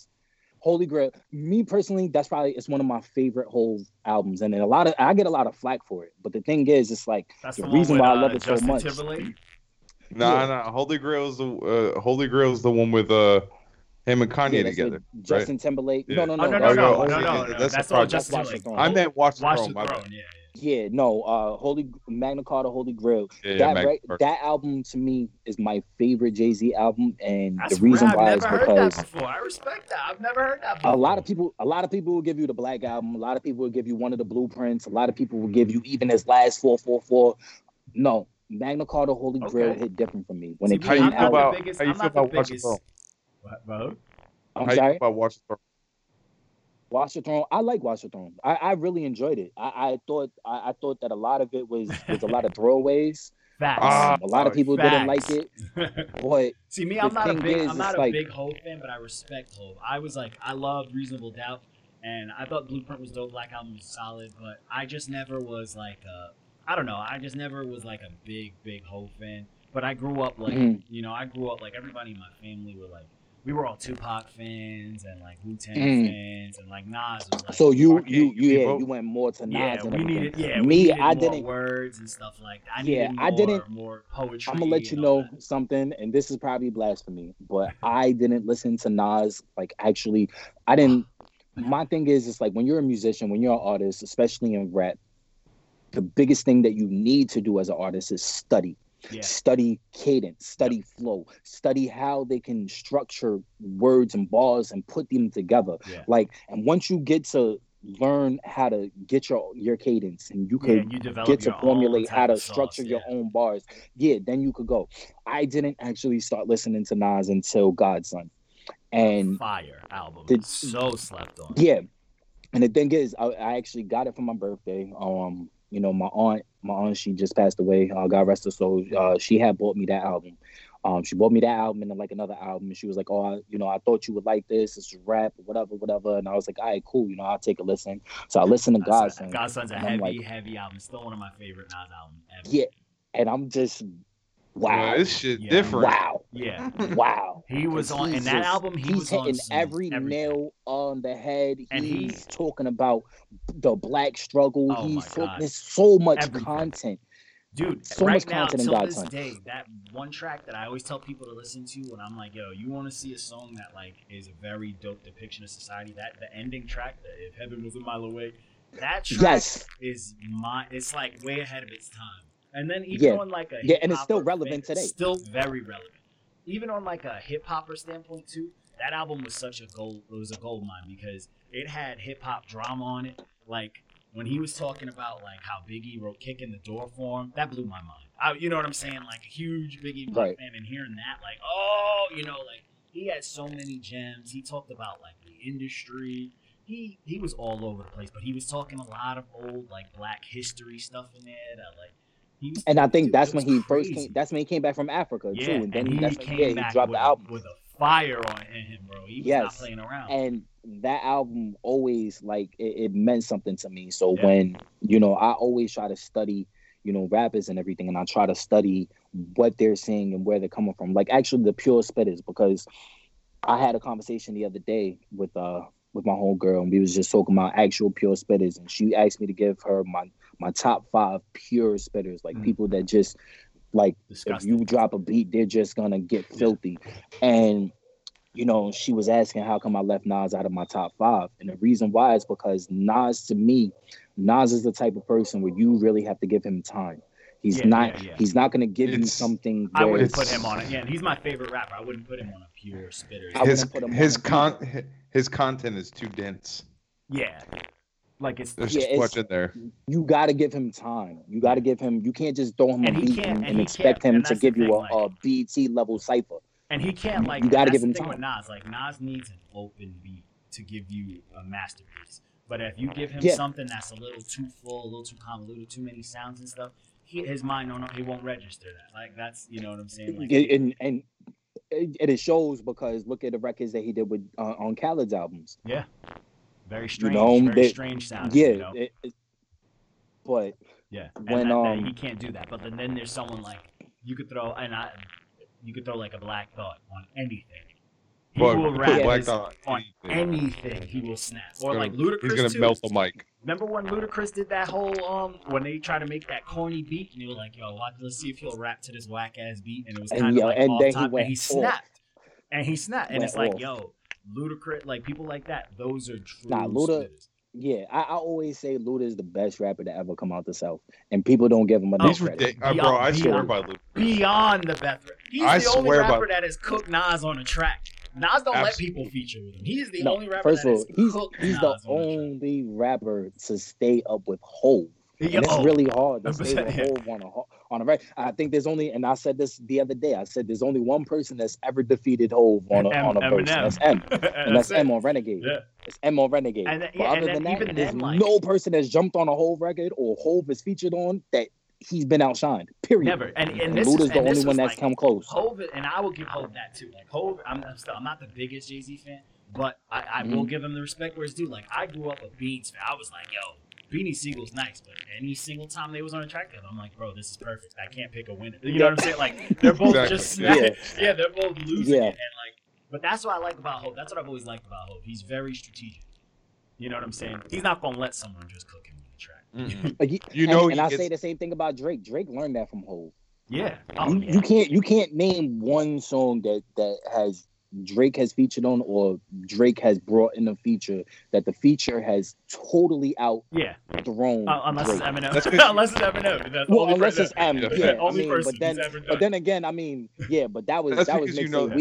Hills Drive. Holy Grail. Me personally, that's probably it's one of my favorite whole albums, and then a lot of I get a lot of flack for it. But the thing is, it's like That's the the, reason with, why I uh, love it so Justin much. Timberlake. Nah, Yeah. nah. Holy Grail is the uh, Holy Grail is the one with uh him and Kanye yeah, together. with Justin Timberlake. Yeah. No, no, Oh, no, no, no, no, yeah, no, oh, no, yeah, no, yeah, no. that's That's the all project. Justin Watch the Timberlake. Throne. I meant Watch the Watch Throne. the my Throne. bad. Yeah, Yeah, no, uh Holy Magna Carta Holy Grail. Yeah, yeah, that Magna right, that album to me is my favorite Jay Z album, and That's the reason rare. why I've is never heard because that before. I respect that. I've never heard that before. a lot of people, a lot of people will give you the Black album. A lot of people will give you one of the blueprints. A lot of people will give you even his last four four four. No, Magna Carta Holy Grail hit different for me when See, it me, How you came feel out. about- biggest. how you feel not the about Watch the. Throne? What, bro? I'm How you sorry. feel about Watch the Throne? Watch the Throne. I like Watch the Throne. I, I really enjoyed it. I, I thought I, I thought that a lot of it was was a lot of throwaways. Facts. Ah, Um, a lot of people didn't like it, but See me, I'm not a big, is, I'm not a like- big Hove fan, but I respect Hove. I was like, I loved Reasonable Doubt, and I thought Blueprint was dope. Black Album was solid, but I just never was like, a, I don't know, I just never was like a big, big Hove fan. But I grew up like, Mhm. you know, I grew up like everybody in my family were like, we were all Tupac fans and like Wu Tang Mhm. fans, and like Nas was like. so you Okay, you you you yeah, vote. you went more to Nas yeah, and we needed. Yeah, we Me, needed I more didn't- words and stuff like that. I Yeah, needed I didn't- more poetry. I'm gonna let you know that. something, and this is probably blasphemy, but I didn't listen to Nas. Like, actually, I didn't. My thing is, it's like when you're a musician, when you're an artist, especially in rap, the biggest thing that you need to do as an artist is study. Yeah. Study cadence, study flow, study how they can structure words and bars and put them together. Yeah. Like, and once you get to learn how to get your your cadence and you Yeah, could and you develop get to formulate how to sauce, structure your yeah. own bars. Yeah, then you could go. I didn't actually start listening to Nas until God's Son. And fire album. the- so slept on. yeah. And the thing is, I, I actually got it for my birthday. Um, you know, my aunt, my aunt, she just passed away. Uh, God rest her soul. Uh, she had bought me that album. Um, she bought me that album and then like another album, and she was like, "Oh, I, you know, I thought you would like this. It's rap, whatever, whatever." And I was like, "All right, cool. You know, I'll take a listen." So I listened to God's Son, Godson, God's Son's a heavy, like- heavy album. Still one of my favorite Nas albums ever. Yeah. and I'm just, wow, this shit Yeah. different. wow, Yeah. wow. He was on in that album. He he's was hitting some every everything. nail on the head. And he- he's talking about the black struggle. Oh he's my God. there's so much Everything. content. Dude, So right much now, content in till this day, that one track that I always tell people to listen to when I'm like, yo, you want to see a song that like is a very dope depiction of society? That the ending track, the "If Heaven Was a Mile Away," that track Yes, is my. It's like way ahead of its time. And then even Yeah. on like a Yeah, and it's still relevant today. Still very relevant. Even on like a hip hopper standpoint too, that album was such a gold. It was a gold mine because it had hip hop drama on it. Like when he was talking about like how Biggie wrote "Kick in the Door" for him, that blew my mind. I, you know what I'm saying? Like a huge Biggie Right. fan, and hearing that, like, oh, you know, like he had so many gems. He talked about like the industry. He he was all over the place, but he was talking a lot of old like Black history stuff in there. That like he and I think that's when he first came. That's when he came back from Africa yeah, too, and then and he that's when, came yeah, he back dropped with, the album. with a fire on in him, bro. He was not Yes. playing around. and that album always like it, it meant something to me so Yeah. when you know i always try to study you know rappers and everything and i try to study what they're saying and where they're coming from like actually the pure spitters because i had a conversation the other day with uh with my whole girl and we was just talking about actual pure spitters and she asked me to give her my my top five pure spitters like Mm. people that just like if you drop a beat, they're just gonna get filthy. And you know, she was asking how come I left Nas out of my top five, and the reason why is because Nas, to me, Nas is the type of person where you really have to give him time. He's Yeah, not. yeah, yeah. He's not gonna give you something. I wouldn't where put him on it. Yeah, he's my favorite rapper. I wouldn't put him on a pure spitter. His wouldn't put him his on con his content is too dense. Yeah, like it's There's Yeah, too much in there. You got to give him time. You got to give him. You can't just throw him And a beat and, and and expect him and to that's the give you a, like- a BT level cipher. and he can't like. You gotta give him the time. with Nas. Like Nas needs an open beat to give you a masterpiece. But if you give him Yeah. something that's a little too full, a little too convoluted, too many sounds and stuff, he, his mind don't know. He won't register that. Like that's you know what I'm saying. Like It- and and it, it shows because look at the records that he did with uh, on Khaled's albums. Very strange, know, very they- strange sound. yeah, you know? it, it- but Yeah, and When, that, that um, he can't do that. But then, then there's someone like you could throw and I, you could throw like a Black Thought on anything. He But will rap Black Thought on anything. anything. He will snap. Or Gonna- like Ludacris He's gonna too. melt the mic. Remember when Ludacris did that whole um when they tried to make that corny beat and they were like, "Yo, let's see if he'll rap to this whack ass beat," and it was And kind of yo, like and off then he went and he off. snapped, and he snapped, and Went it's like, off. yo, Ludacris, like people like that, those are true. Nah, Luda- spitters. yeah, I, I always say Luda is the best rapper to ever come out the South, and people don't give him enough He's credit. ridiculous, uh, bro. I Beyond- swear beyond- by Luke. beyond the best. He's I the only swear by- rapper that has cooked Nas on a track. Nas don't let people feature with him. He is the No, only rapper first that of all, he's he's the on a track. only rapper to stay up with Hove. And it's oh, really hard to stay with 100%, yeah. Hove on a ho- on a right. I think there's only, and I said this the other day. I said there's only one person that's ever defeated Hove on a, M- on a verse. Eminem. That's M, and that's. M on Renegade. Yeah. It's M on Renegade. And yeah, other than that, even there's like- no person that's jumped on a Hove record or Hove is featured on that he's been outshined. Period. Never. And and And this Luda's is, the only one that's like, come close. Hove, and I will give Hove that too. Like Hove, I'm, I'm still I'm not the biggest Jay Z fan, but I, I will Mhm. give him the respect where it's due. Like I grew up with Beats, fan. I was like, yo, Beanie Siegel's nice, but any single time they was on a track together, I'm like, bro, this is perfect. I can't pick a winner. You know what I'm saying? Like they're both Exactly. just Yeah. yeah. yeah, they're both losing Yeah. it, and like, but that's what I like about Hove. That's what I've always liked about Hove. He's very strategic. You know what I'm saying? He's not gonna let someone just cook him on the track. Like, he- You know, and, and I say the same thing about Drake. Drake learned that from Hove. Yeah. Oh, you, yeah. you can't you can't name one song that that has Drake has featured on or Drake has brought in a feature that the feature has totally out yeah. outthrown Uh, unless Drake. it's Eminem. That's 'cause- unless it's Eminem. That's Well, unless person- it's M, Yeah. yeah. I mean, person but then who's ever done but then again, I mean, yeah, but that was That's that was because you mixtape know that.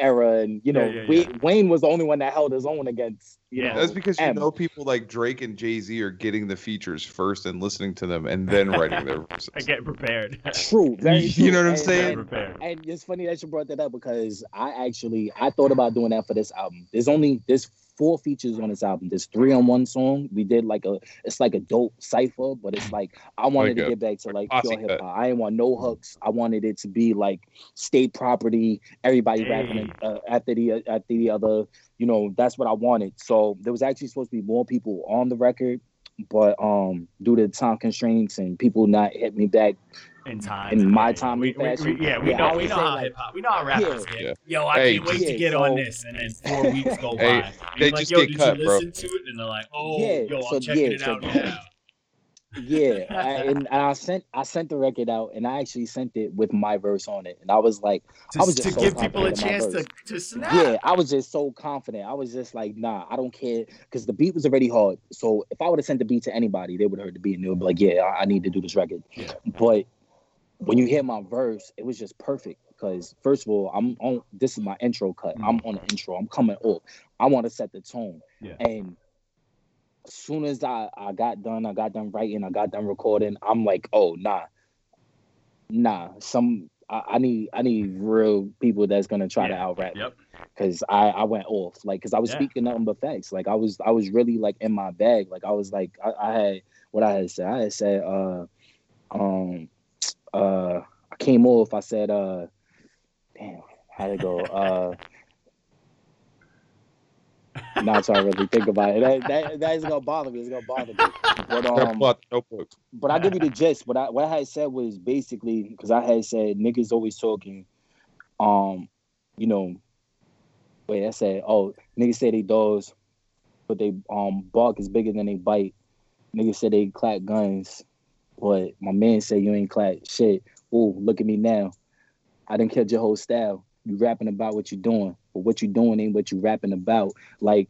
Weezy era, and you know, Yeah, yeah, we, yeah. Wayne was the only one that held his own against. You Yeah. know, That's because you M. know people like Drake and Jay Z are getting the features first and listening to them and then writing their verses. I get prepared. True, very You know what I'm And- saying? And- And it's funny that you brought that up because I actually I thought about doing that for this album. There's only there's four features on this album. There's three on one song. We did like a it's like a dope cipher, but it's like I wanted Like to a get back to like pure hip hop. I didn't want no hooks. I wanted it to be like state property. Everybody rapping Hey. uh, after the after the other. You know that's what I wanted. So there was actually supposed to be more people on the record. But um, due to time constraints and people not hit me back in time. in my Yeah, timely we, we, we, yeah, we Yeah, know we know how like, hip hop. We know how rappers Yeah. get. Yeah. Yo, I Hey, can't wait to yeah, get on this, and then four weeks go by. Hey, they like, just yo, get did cut, you bro. listen to it? And they're like, oh, Yeah, yo, so, I'm checking yeah, it so- out now. Yeah I- and, and i sent i sent the record out and i actually sent it with my verse on it and i was like To, I was just to so give people a confident in my chance to, to snap. yeah i was just so confident i was just like nah i don't care because the beat was already hard so if i would have sent the beat to anybody they would have heard the beat and they would be like yeah I, I need to do this record Yeah. but when you hear my verse it was just perfect because first of all i'm on this is my intro cut Mhm. i'm on the intro i'm coming off i want to set the tone Yeah. and as soon as I, I got done, I got done writing, I got done recording, I'm like, oh nah. Nah. Some I, I need I need real people that's gonna try to Yeah. out rap Yep. because I, I went off. Like cause I was Yeah. speaking nothing but facts. Like I was I was really like in my bag. Like I was like I, I had what I had said. I had said uh um uh I came off, I said uh damn, how'd it go? Uh not trying I really think about it. That, that, that is gonna bother me. It's gonna bother me. But um, notebooks. but I'll give you the gist. But I what I had said was basically because I had said niggas always talking, um, you know, wait, I said, oh, niggas say they dogs, but they um bark is bigger than they bite. Niggas say they clap guns, but my man said you ain't clap shit. Ooh, look at me now. I done killed your whole style. You rapping about what you're doing, but what you doing ain't what you rapping about. Like,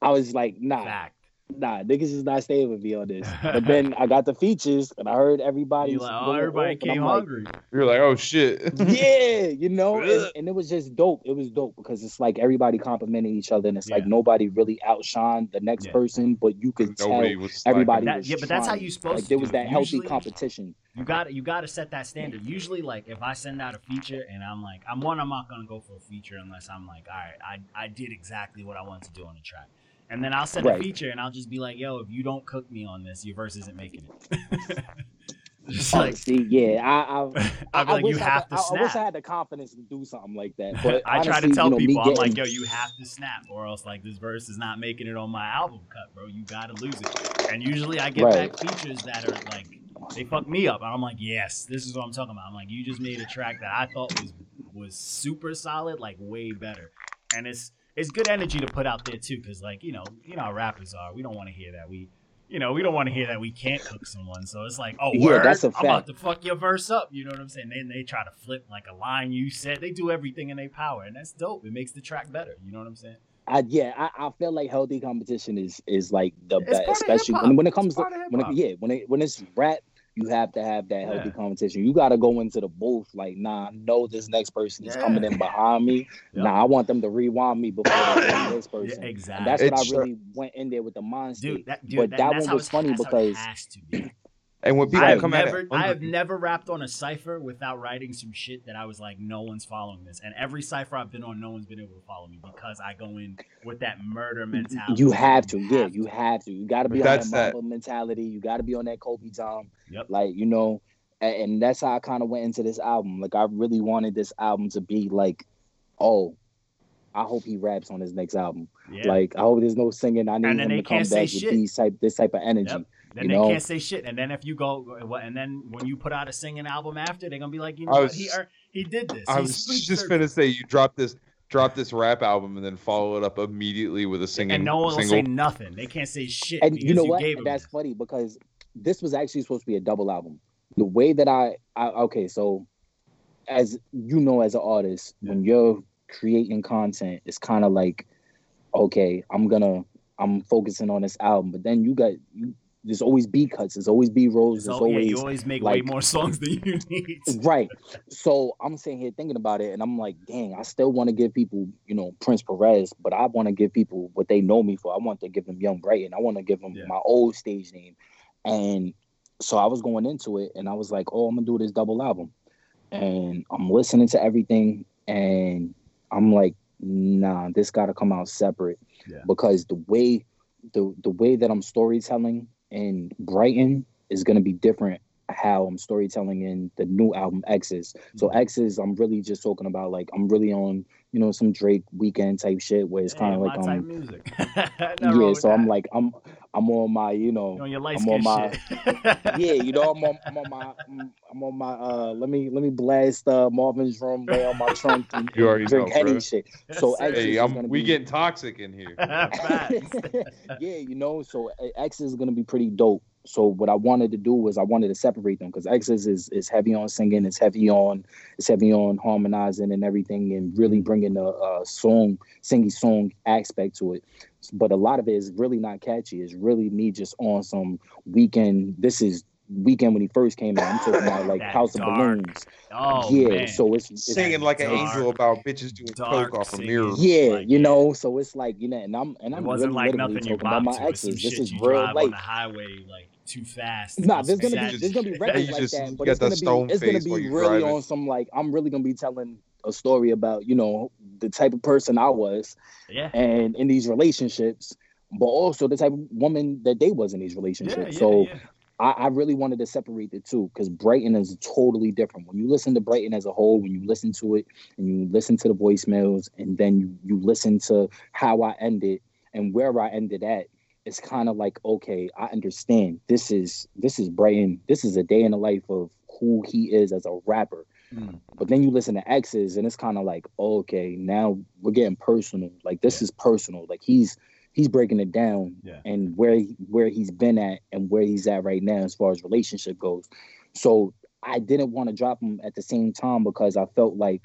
I was like, nah, Fact. Nah, niggas is not staying with me on this. But then I got the features and I heard everybody. Like, oh, everybody came I'm like, hungry. You're like, oh shit. yeah, you know, and, and it was just dope. It was dope because it's like everybody complimenting each other, and it's like nobody really outshined the next Yeah. person, but you could tell was everybody That- was yeah, but that's how you supposed like to there was it. that healthy competition. You got to you got to set that standard. Usually, like if I send out a feature and I'm like, I'm one, I'm not gonna go for a feature unless I'm like, all right, I I did exactly what I wanted to do on the track. And then I'll send a feature and I'll just be like, yo, if you don't cook me on this, your verse isn't making it. just Oh, like see, yeah, I, I, I'll be I like, you wish I have could- to I, I wish I had the confidence to do something like that. But I try to tell you know, people, I'm like, yo, you have to snap, or else like this verse is not making it on my album cut, bro. You gotta lose it. And usually I get Right. back features that are like they fuck me up. I'm like, yes, this is what I'm talking about. I'm like, you just made a track that I thought was was super solid, like way better. And it's it's good energy to put out there too, because like you know, you know how rappers are. We don't want to hear that we. You know, we don't want to hear that we can't cook someone. So it's like, oh, Yeah, word, that's a I'm about to fuck your verse up. You know what I'm saying? Then they try to flip like a line you said. They do everything in their power, and that's dope. It makes the track better. You know what I'm saying? I, yeah, I, I feel like healthy competition is is like the It's best, especially when, when it It's comes to when it, yeah when it when it's rap, you have to have that healthy Yeah. competition. You got to go into the booth like, nah, I know this next person is coming in behind me. Yep. Nah, I want them to rewind me before they go to this person. Yeah, exactly. And that's what It's- I really went in there with the mind state. dude. That, dude, but that, that that's one how was it's- funny that's how it because to be. And when people I have come at never, it, I have never rapped on a cipher without writing some shit that I was like, no one's following this. And every cipher I've been on, no one's been able to follow me because I go in with that murder mentality. you have to, yeah, you have to. You got to But be on that that's that- Mamba mentality. You got to be on that Kobe Tom. Yep. Like you know, and, and that's how I kind of went into this album. Like I really wanted this album to be like, oh, I hope he raps on his next album. Yeah. Like I hope there's no singing. I need And him to come back with shit. these type this type of energy. Yep. Then you they know? can't say shit. And then if you go, and then when you put out a singing album after, they're gonna be like, you know what? was- He earned, he did this. I He was just surfed gonna say you drop this drop this rap album and then follow it up immediately with a singing album. and no one will single. say nothing. They can't say shit. And because you know what? gave That's this. funny because this was actually supposed to be a double album. The way that I, I okay, so as you know, as an artist, when you're creating content, it's kind of like, okay, I'm gonna, I'm focusing on this album, but then you got you there's always B cuts, there's always B rolls, there's So yeah, always you always make way more songs than you need. right. So I'm sitting here thinking about it, and I'm like, dang, I still want to give people, you know, Prince Perez, but I want to give people what they know me for. I want to give them Young Brighton. I want to give them Yeah. my old stage name, and so I was going into it, and I was like, oh, I'm gonna do this double album, and I'm listening to everything, and I'm like, nah, this got to come out separate, Yeah. because the way, the the way that I'm storytelling in Brighton is gonna be different how I'm storytelling in the new album X's. So Mm-hmm. X's, I'm really just talking about like I'm really on, you know, some Drake Weeknd type shit where it's kind of like um music. yeah. So I'm like I'm I'm on my you know on your light I'm on my- yeah you know I'm on I'm on my I'm, I'm on my uh let me let me blast uh Marvin's room lay on my trunk and, You already and drink know, Henny shit. So X Hey, is I'm, gonna we be- getting toxic in here. Yeah, you know, so X is gonna be pretty dope. So what I wanted to do was I wanted to separate them because X is, is is heavy on singing, it's heavy on it's heavy on harmonizing and everything, and really bringing a, a song, singing song aspect to it. But a lot of it is really not catchy. It's really me just on some Weeknd. This is Weeknd when he first came out. I'm talking about like That House of Balloons. Oh yeah, man. so it's, it's Singing like an angel about bitches doing dark coke off a mirror. yeah, like, you yeah. know, so it's like you know, and I'm and I'm wasn't really like literally nothing talking about my to. Exes. This is you real drive life. on the highway like too fast. Nah, on there's some gonna be sad there's gonna be records You like just that, but it's gonna be it's gonna be really driving. on some like I'm really gonna be telling a story about you know the type of person I was yeah. and in these relationships, but also the type of woman that they was in these relationships. yeah, so yeah. I, I really wanted to separate the two because Brighton is totally different. When you listen to Brighton as a whole, when you listen to it and you listen to the voicemails, and then you you listen to how I ended and where I ended at, it's kind of like okay, I understand. This is this is Brighton. This is a day in the life of who he is as a rapper. Mm. But then you listen to X's, and it's kind of like okay, now we're getting personal. Like this Yeah. is personal. Like he's he's breaking it down Yeah. and where he- where he's been at and where he's at right now as far as relationship goes. So I didn't want to drop him at the same time because I felt like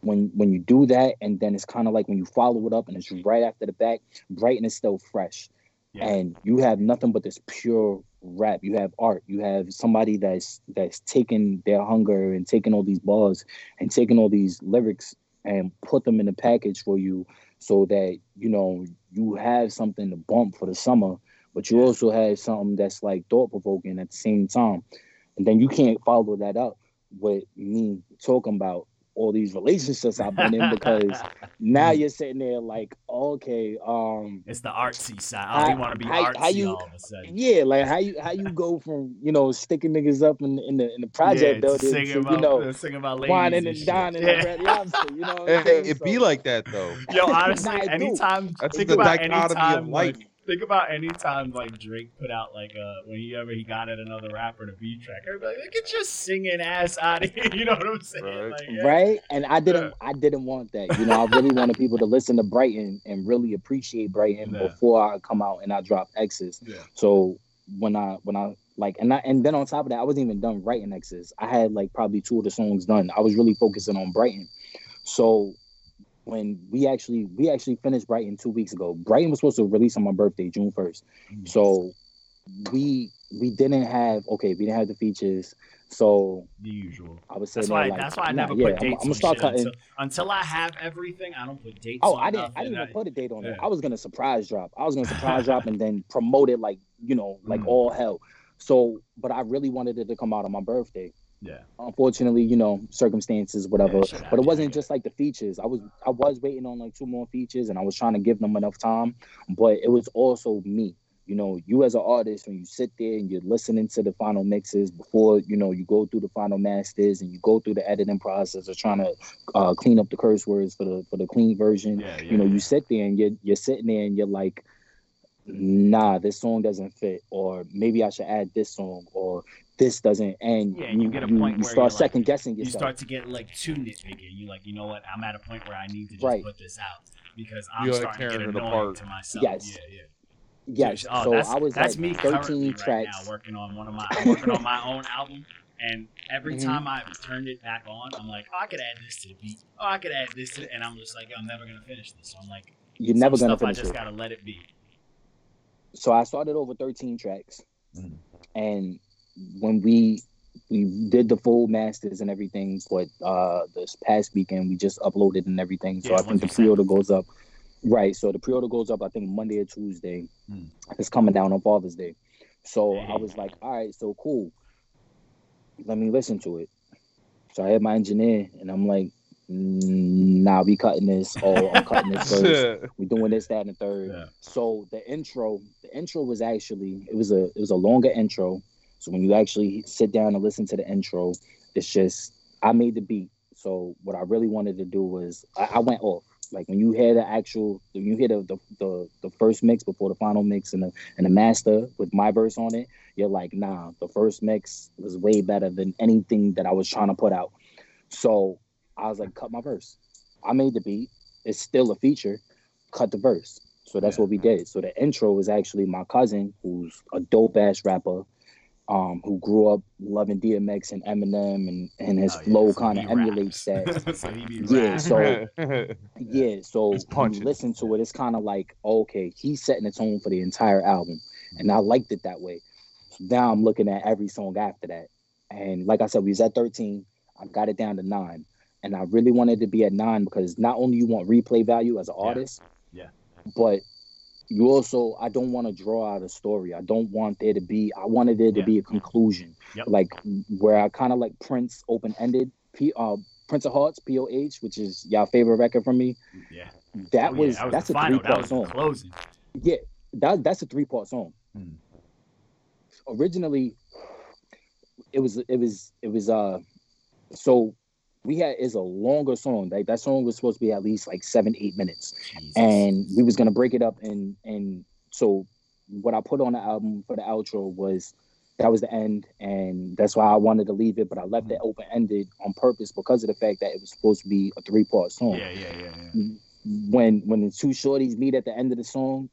when when you do that and then it's kind of like when you follow it up and it's right after the back, Brighton is still fresh. Yeah. And you have nothing but this pure rap. You have art. You have somebody that's that's taking their hunger and taking all these bars and taking all these lyrics and put them in a package for you so that you know you have something to bump for the summer, but you also have something that's like thought provoking at the same time. And then you can't follow that up with me talking about all these relationships I've been in because now you're sitting there like, okay, um, it's the artsy side. I you How- want to be how- artsy how you- all of a sudden. yeah, like how you how you go from you know sticking niggas up in in the in the project yeah, building sing to about, you know uh, sing about ladies whining and and shit. dining Yeah. Red Lobster. You know, what I'm Hey, saying? it be like that though. Yo, honestly, Nah, I do. anytime That's think the about dichotomy anytime of life. like think about any time like Drake put out like uh when he ever he got at another rapper to beat track. Everybody like, get your singing ass out of here. You know what I'm saying? Right. Like, yeah. right and i didn't i didn't want that you know i really wanted people to listen to brighton and really appreciate brighton Yeah. before i come out and i drop x's Yeah. so when i when i like and i and then on top of that i wasn't even done writing x's i had like probably two of the songs done i was really focusing on brighton so when we actually we actually finished brighton two weeks ago brighton was supposed to release on my birthday june 1st Mm. so we we didn't have okay we didn't have the features so the usual. i was That's why. like, that's why I nah, never yeah, put I'm, dates I'm gonna start cutting until, until I have everything. I don't put dates. Oh, on I didn't. I didn't even put a date on it. I was gonna surprise drop. I was gonna surprise drop and then promote it like you know, like Mm. all hell. So, but I really wanted it to come out on my birthday. Yeah. Unfortunately, you know, circumstances, whatever. Yeah, but it wasn't yeah. just like the features. I was I was waiting on like two more features, and I was trying to give them enough time. But it was also me. You know, you as an artist, when you sit there and you're listening to the final mixes before, you know, you go through the final masters and you go through the editing process of trying to uh, clean up the curse words for the for the clean version Yeah, you know, you sit there and you're you're sitting there and you're like, nah, this song doesn't fit, or maybe I should add this song, or this doesn't, end. Yeah, and you get a point you where start you're like- second guessing you start to get like too nitpicky. You like, you know what? I'm at a point where I need to just Right. put this out because I'm You're, like, starting to get tearing it annoying apart. to myself. Yes. Yeah, yeah. yes, Oh, so that's, I was that's like me currently 13 right tracks. now working on one of my working on my own album and every Mhm. time I turned it back on I'm like oh, I could add this to the beat oh I could add this to it. and I'm just like I'm never gonna finish this so I'm like You're never gonna stuff I just it. gotta let it be so I started over 13 tracks, Mhm. and when we we did the full masters and everything, but uh this past weekend we just uploaded and everything. So Yeah, I think the pre-order goes up. Right. So the pre-order goes up I think Monday or Tuesday. Mm. It's coming down on Father's Day. So Hey. I was like, all right, so cool. Let me listen to it. So I had my engineer and I'm like, "Mm, nah, we cutting this. Oh, I'm cutting this first. we doing this, that, and the third. Yeah. So the intro, the intro was actually it was a it was a longer intro. So when you actually sit down and listen to the intro, it's just I made the beat. So what I really wanted to do was I, I went off. Like when you hear the actual when you hear the, the the the first mix before the final mix and the and the master with my verse on it, you're like, nah, the first mix was way better than anything that I was trying to put out. So I was like, cut my verse. I made the beat. It's still a feature. Cut the verse. So that's Yeah. what we did. So the intro is actually my cousin, who's a dope ass rapper, um, who grew up loving DMX and Eminem, and and his Oh, yeah, flow so kind of emulates raps. that. so Yeah, so- Yeah, so when you listen to it, it's kind of like okay, he's setting the tone for the entire album, and I liked it that way. Now I'm looking at every song after that, and like I said, we was at 13. I got it down to nine, and I really wanted to be at nine because not only you want replay value as an Yeah. artist, Yeah. but you also I don't want to draw out a story. I don't want there to be. I wanted there to Yeah. be a conclusion, Yep. like where I kind of like Prince open ended. P uh Prince of Hearts, P O H, which is y'all favorite record from me. Yeah. That Oh, yeah, was that was that's a three part song. closing. Yeah, that that's a three part song. Mm. Originally, it was it was it was uh so we had is a longer song. Like that song was supposed to be at least like seven eight minutes, Jesus. and we was gonna break it up and and so what I put on the album for the outro was that was the end, and that's why I wanted to leave it, but I left it mm-hmm. open ended on purpose because of the fact that it was supposed to be a three part song yeah, yeah, yeah, yeah. Mm-hmm. when when the two shorties meet at the end of the song,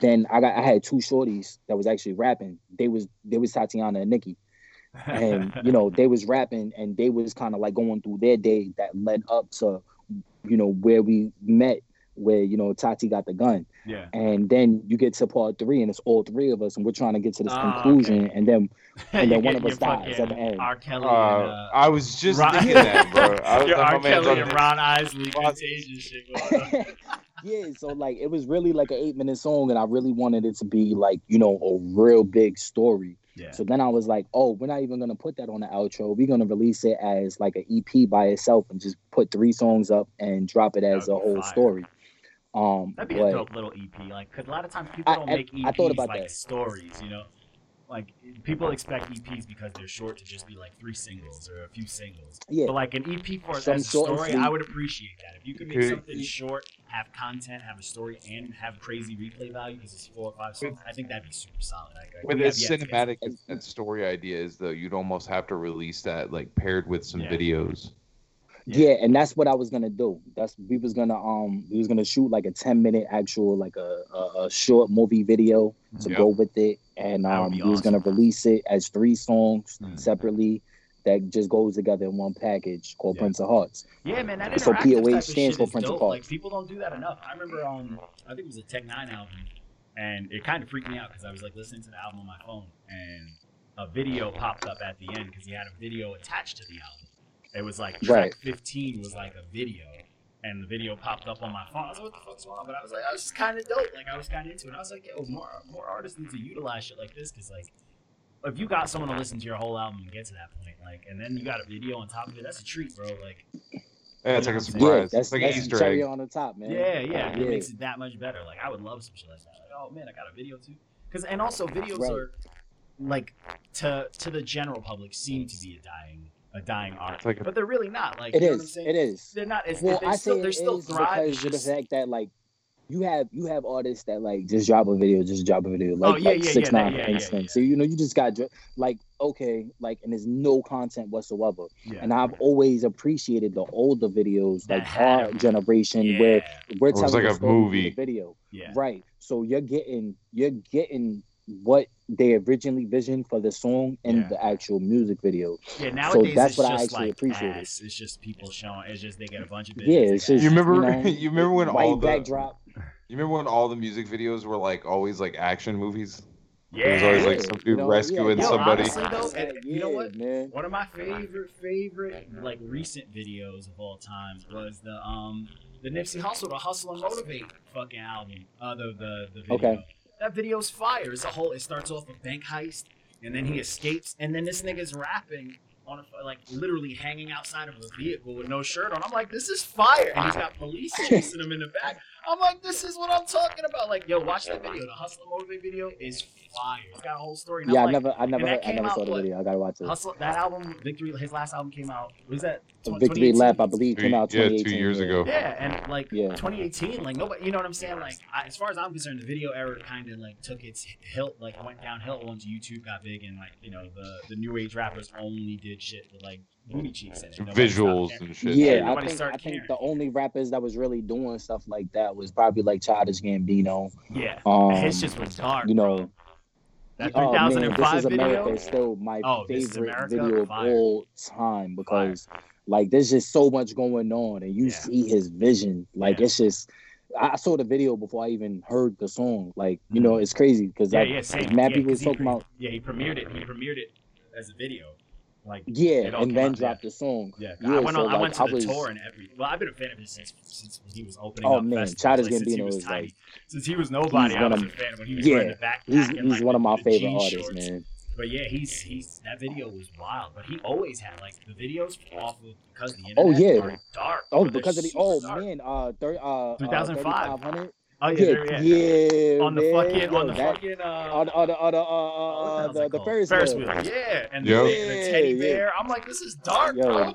then I got I had two shorties that was actually rapping. They was they was Tatiana and Nikki, and you know they was rapping and they was kind of like going through their day that led up to, you know where we met, where you know Tati got the gun, yeah. and then you get to part three and it's all three of us and we're trying to get to this Ah, conclusion, okay. and then And then one of us dies at the end. R. Kelly Uh, and uh, I was just Ron- thinking that, bro. I was your like, R. Kelly and Ron Isley contagion shit yeah, so like it was really like an eight minute song, and I really wanted it to be like you know a real big story. Yeah. So then I was like, oh, we're not even gonna put that on the outro. We're gonna release it as like an EP by itself and just put three songs up and drop it as a That would be whole fire. story. Um, That'd be a dope little EP. Like, cause a lot of times people I- don't I- make EPs I thought about like that. stories. You know, like people expect EPs because they're short to just be like three singles or a few singles. yeah, But like an EP for Some as a story. I would appreciate that. If you could make Could- something short, have content, have a story, and have crazy replay value because it's four or five songs, I think that'd be super solid. Like, like, with we have as yet to get- cinematic as that story idea is, though, you'd almost have to release that like paired with some Yeah. videos. Yeah, and that's what I was gonna do. That's we was gonna um we was gonna shoot like a ten minute actual like a a, a short movie video to Yep. go with it, and um be we was gonna release it as three songs Mm. separately that just goes together in one package called Yeah. Prince of Hearts. Yeah, man, that So interactive POH type of stands shit for is Prince of. Hearts. Like people don't do that enough. I remember, um, I think it was a Tech N9ne album, and it kind of freaked me out because I was like listening to the album on my phone, and a video popped up at the end because he had a video attached to the album. It was like track Right. 15 was like a video, and the video popped up on my phone. I was like, what the fuck's going on? But I was like, I was just kind of dope. Like I was kind of into it. I was like, yo, more more artists need to utilize shit like this because like. If you got someone to listen to your whole album and get to that point, like, and then you got a video on top of it, that's a treat, bro. Like, Yeah, it's like a Yeah, Yeah, surprise. that's, it's like that's an Easter cherry egg. on the top, man. Yeah, yeah, Yeah. it makes it that much better. Like I would love some shit like that. Like, oh man, I got a video too. Because and also videos Right. are like to to the general public seem to be a dying a dying art, like a- but they're really not. Like It you know what I'm is. saying? It is. They're not. It's, Well, they I still, say they're it still is thriving. because of the fact that like you have you have artists that like just drop a video, just drop a video, oh, like Oh, yeah, like yeah, six yeah, nine yeah, for yeah, yeah. So you know you just got like okay, like and there's no content whatsoever. yeah. And I've always appreciated the older videos, That like our generation, yeah, where we're it's telling like a movie. the video, yeah. right? So you're getting you're getting what they originally visioned for the song and Yeah. the actual music video. Yeah, nowadays that's it's what I just actually like appreciated. ass. It's just people showing. It's just they get a bunch of. Yeah, it's just You ass. remember? know, You remember when all the backdrop. You remember when all the music videos were like always like action movies? Yeah. It was always like Yeah, some you dude know, rescuing yeah, Yo, somebody. honestly, though, Yeah, you know what? man? One of my favorite, favorite, like recent videos of all time was the um the Nipsey Hussle, the Hustle and Motivate fucking album. Uh, the the the video. Okay. That video's fire. It's a whole. It starts off a bank heist, and then he escapes, and then this nigga's rapping on a like literally hanging outside of a vehicle with no shirt on. I'm like, this is fire, and he's got police chasing him in the back. I'm like, this is what I'm talking about. Like, yo, watch that video. The Hustle Motivate video is fire. It's got a whole story. And Yeah, I like, never, I never, heard- I never out, saw the video. I gotta watch it. Hustle that album, Victory. His last album came out. Was that tw- Victory Lap, I believe, came Two- out yeah, two years yeah. ago. Yeah, and like Yeah. 2018, like nobody, you know what I'm saying? Like I, as far as I'm concerned, the video era kind of like took its hill, like went downhill once YouTube got big and like you know the the new age rappers only did shit with like booty cheeks in it. Nobody Visuals and shit. Yeah, I think, I think the only rappers that was really doing stuff like that was probably like Childish Gambino. Yeah, Um, his just was dark. you bro. know, that oh man, 2005 this is video. America is still my Oh, favorite video of Fire. all time because like there's just so much going on and you Yeah. see his vision. Like Yeah. it's just. I saw the video before I even heard the song. Like you mm. know, it's crazy because. Yeah, like yeah, same. mad yeah, people was talking pre- about Yeah, he premiered it. He premiered it as a video. Like yeah, and then out, yeah. dropped the song. Yeah, Yeah, I went so, on. I like, went to I the was- tour and every. Well, I've been a fan of his since since he was opening Oh, up man, Childish like, Gambino was is, tiny. like- since he was nobody, I was of- a fan when he was yeah, wearing the backpack. He's and, he's like, one of my favorite artists, man. But yeah, he's he's that video was wild. But he always had like the videos off of because the internet Oh, yeah. dark. Oh, because of the oh dark. man, uh, thir- uh, 2005. uh, 3500. Oh yeah, Yeah, yeah. yeah, On the man. fucking Yo, on the that- fucking uh. on the on the on the, uh, what uh, the, the? Ferris, Ferris wheel. wheel. Yeah, and Yep. the, the teddy Yeah, yeah. bear. I'm like, this is dark, Yo. bro.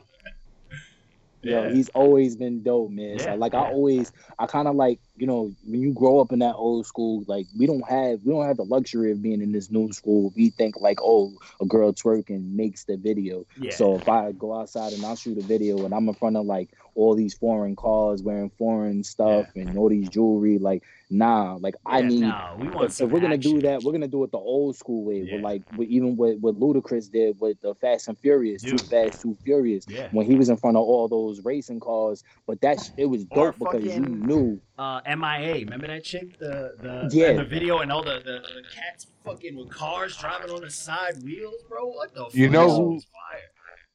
Yo, he's always been dope, man. So Yeah, like I always, I kind of like you know when you grow up in that old school, like we don't have we don't have the luxury of being in this new school. We think like, oh, a girl twerking makes the video. Yeah. So if I go outside and I'll shoot a video and I'm in front of like all these foreign cars wearing foreign stuff and all these jewelry, like nah, like I Yeah, need. no, we want If, if we're gonna do that, we're gonna do it the old school way. Yeah. With like with, even what what Ludacris did with the Fast and Furious, Too Fast, Too Furious Yeah. when he was in front of all those racing cars. But that sh- it was dope because you knew. Uh, MIA. Remember that chick? The the Yeah. the video and all the, the the cats fucking with cars driving on the side wheels, bro. What the? You fuck? know who- fire.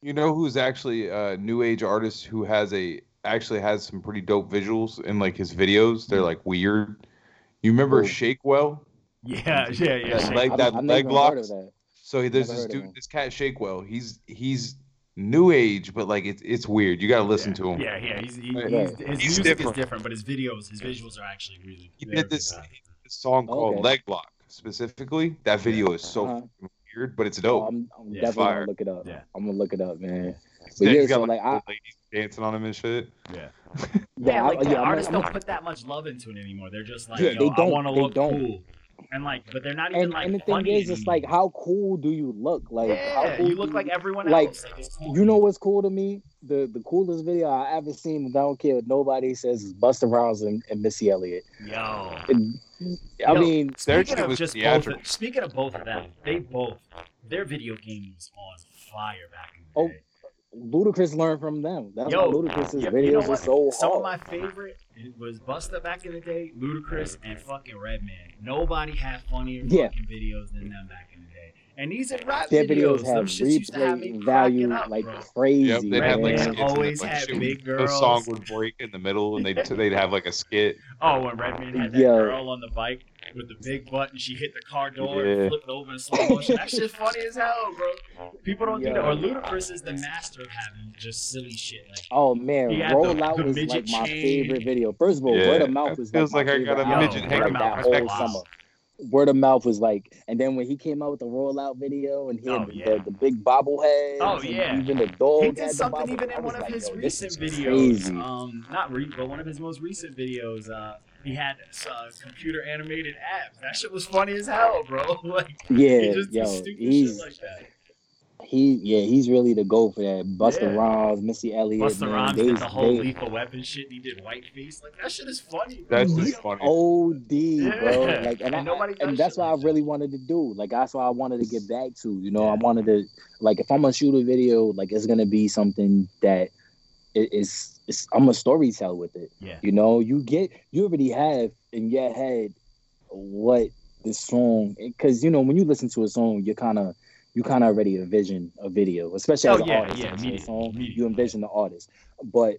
You know who's actually a new age artist who has a actually has some pretty dope visuals in like his videos. They're like weird. You remember Who? Shakewell? Yeah, yeah, yeah. That shit. leg- I've, that I've leg never even heard locks? of that. So there's this dude, him. this cat Shakewell. He's he's new age, but like it's it's weird. You gotta listen yeah. to him. Yeah, yeah. He's, he, Right. he's, his He's music different. is different, but his videos, his visuals are actually really. He did this, good. this song called Okay. Leg Lock specifically. That video is so Uh-huh. weird, but it's Oh, dope. I'm, I'm Yeah. definitely Fire. gonna look it up. Yeah. I'm gonna look it up, man. He's but yeah, got, so, like, like, I- ladies dancing on him and shit. Yeah, Yeah, like the yeah, artists I'm- don't put that much love into it anymore. They're just like, Yeah, yo, they don't. want to They look don't. cool, and like, but they're not even And, like and the thing funny is, it's like, how cool do you look? Like, how yeah, cool you do look like everyone like, else. Like. You know what's cool to me? The the coolest video I ever seen, and I don't care what nobody says, is Busta Rhymes and, and Missy Elliott. yo. And, I Yo, mean, Speaking of was just both, theatrical. speaking of both of them, they both their video game was on fire back in the Oh, day. Ludacris learned from them. That's Yo, why Ludacris's you- videos you know are what? so Some of my favorite was Busta back in the day, Ludacris, and fucking Redman. Nobody had funnier Yeah. fucking videos than them back in the day. And these are rap Their videos. videos Them have shits used to have me replay value up, like bro. crazy. Yep, they'd have like skits man. and Always like, had shit, big The song would break in the middle, and they'd they'd have like a skit. Oh, when Redman had that Yo. girl on the bike with the big butt and she hit the car door Yeah. and flipped over in slow motion. That shit's funny as hell, bro. People don't do that. Or Ludacris is the master of having just silly shit. Like, Oh man, He had the- Out the was like midget my favorite video. First of all, Yeah, Word of Mouth was feels like, my like I got a midget album, Word hair. of like, Mouth that whole summer. Word of Mouth was like, and then when he came out with the rollout video and he had Oh, the, yeah. the, the big bobblehead, Oh, and yeah. even the dog he had did the something bobble- even in one of like, his recent videos. Um, not re, but one of his most recent videos. Uh, he had uh, computer animated abs. That shit was funny as hell, bro. like, yeah, he just yo, stupid he's shit like that. he, yeah, he's really the go for that. Busta Yeah. Rhymes, Missy Elliott, Busta man, Rhymes they, did the whole they lethal weapon shit. and He did whiteface. Like that shit is funny. Bro. That's Like, just funny. OD, bro. Yeah. Like, and, And I, nobody and that's shit what I like that. really wanted to do. Like, that's what I wanted to get back to. You know, I wanted to, like, if I'm gonna shoot a video, like, it's gonna be something that i- is, is I'm a storyteller with it. Yeah. You know, you get, you already have in your head what the song because you know when you listen to a song you kind of you kind of already envision a video especially Oh, as an yeah, artist yeah, to song, you envision the artist but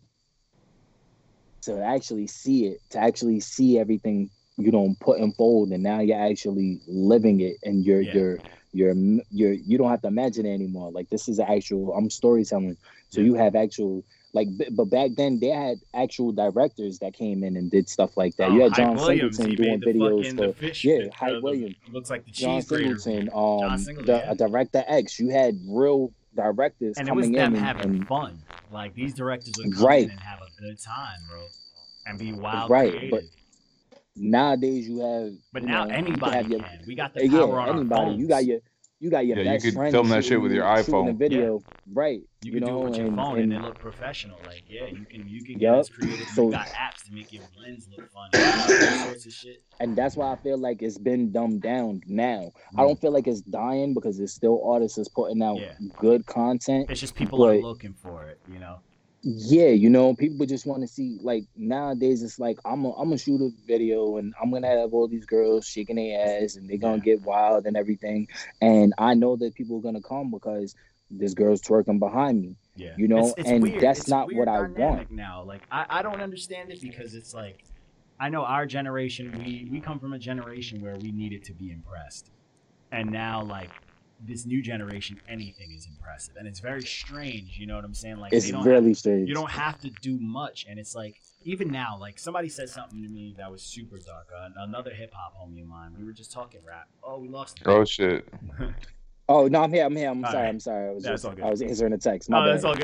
to actually see it to actually see everything you know put and fold and now you're actually living it and you're Yeah. you're you're you're you don't have to imagine it anymore like this is actual i'm storytelling so Yeah. you have actual like but back then they had actual directors that came in and did stuff like that Oh, you had john Williams, singleton doing videos fucking, for yeah, the- Hype the- Williams. looks like the john singleton John um Singleton, the yeah. uh, director x you had real directors and it was coming them in and, having and fun. Like these directors would come Right. in and have a good time, bro, and be wild Right, creative. but nowadays you have But you now know, anybody have your- can. We got the Uh, power yeah, on anybody. You got your you got your Yeah, you could friend film that shit with your shooting iPhone. a video, right? You, can do it with your and- phone, and, and- they look professional. Like, yeah, you can you can get Yup. as creative. So- you got apps to make your blends look fun. You all sorts of shit. and that's why I feel like it's been dumbed down now. I Mm. don't feel like it's dying because there's still artists that's putting out Yeah. good content. It's just people are looking for it. You know. Yeah, you know, people just want to see like nowadays it's like I'm a, I'm gonna shoot a video and I'm gonna have all these girls shaking their ass and they're gonna Yeah. get wild and everything. And I know that people are gonna come because this girls twerking behind me. Yeah. You know, It's- it's and weird. that's It's not what I want. now. Like I, I don't understand it because it's like I know our generation we we come from a generation where we needed to be impressed. And now like this new generation anything is impressive and it's very strange, you know what I'm saying? Like It's they don't really strange. you don't have to do much and it's like even now like somebody said something to me that was super dark uh, another hip-hop homie of mine we were just talking rap oh we lost it Oh shit. Oh no, I'm here. I'm here. I'm All sorry. right. I'm sorry. I was That's just all good. I was answering a text. My no, bad. that's all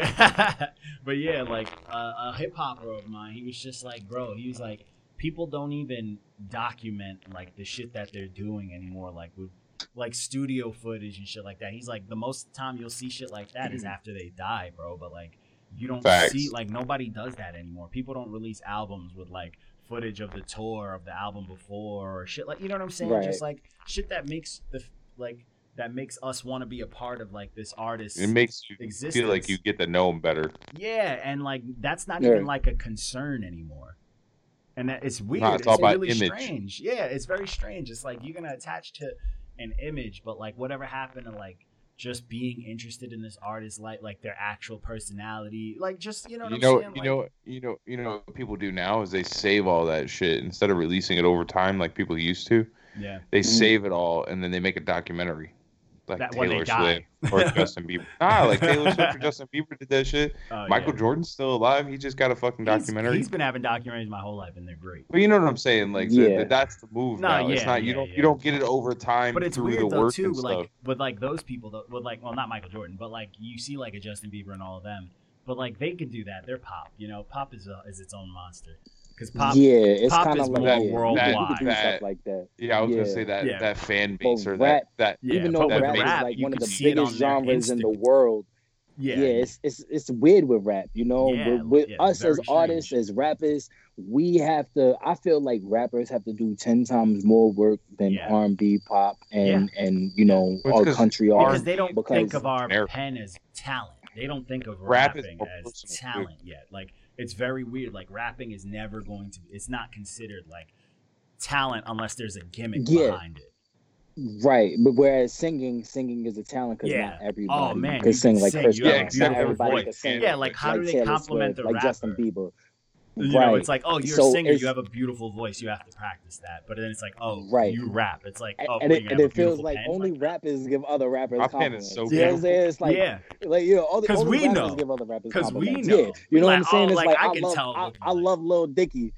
good. but yeah, like uh, a hip hopper of mine, he was just like, bro, he was like, people don't even document like the shit that they're doing anymore, like with like studio footage and shit like that. He's like, the most time you'll see shit like that is mm. after they die, bro. But like, you don't Facts. see like nobody does that anymore. People don't release albums with like footage of the tour of the album before or shit like you know what I'm saying? Right. Just like shit that makes the like that makes us want to be a part of like this artist. It makes you feel like you get to know him better. Yeah, and like that's not Yeah. even like a concern anymore. And that it's weird. Nah, it's it's about really image. strange. Yeah, it's very strange. It's like you're gonna attach to an image, but like whatever happened to like just being interested in this artist, like like their actual personality, like just you know what You I'm know, saying? you Like, know, you know, you know. What people do now is they save all that shit instead of releasing it over time like people used to. yeah, They Mhm. save it all and then they make a documentary, like That- Taylor. Swift or Justin Bieber. Nah, like Taylor Swift or Justin Bieber did that shit. Oh, Michael yeah. Jordan's still alive. He just got a fucking He's- documentary. he's been having documentaries my whole life, and they're great. But you know what I'm saying? Like, so Yeah. that's the move No, now. it's yeah, not you don't yeah. you don't get it over time But it's through weird the though work too, and with, stuff. like with like those people, though, with like well, not Michael Jordan, but like you see like a Justin Bieber and all of them. But like they could do that. They're pop, you know. Pop is a, is its own monster. Because pop, yeah, it's pop kind is of like more yeah, you could- you worldwide. could That- stuff like that. yeah, I was yeah. gonna say that Yeah. that fan base But or rap- that that Yeah, Even but though with rap, rap, is like one of the see it on biggest their genres in the world, yeah, yeah, it's it's it's weird with rap, you know. Yeah, with with yeah, us very as artists, as rappers, we have to. I feel like rappers have to do ten times more work than R and B, pop, and and you know Well, it's our 'cause country because they don't because think of our America. pen as talent. They don't think of Rap rapping as talent yet. Like it's very weird. Like rapping is never going to. It's not considered like talent unless there's a gimmick Yeah. behind it. Right, but whereas singing, singing is a talent because Yeah. not everybody Oh, man, can you sing can like sing. Chris You have a Brown. Not everybody voice. can sing Yeah, like how do they Taylor compliment Swift, the like Justin? Bieber. You right. know, it's like, oh, you're So a singer, you have a beautiful voice, you have to practice that. But then it's like, oh, Right. you rap. It's like, oh, and wait, it, you and it feels like pen? only Like, rappers give other rappers My pen compliments. is so you know what I'm saying? It's like, yeah, like you know, all the 'Cause only we rappers know. give other rappers 'Cause we compliments. know. Yeah, you know what I'm saying? oh, It's like, like, I I, can love, tell I, looking I like- love Lil Dicky.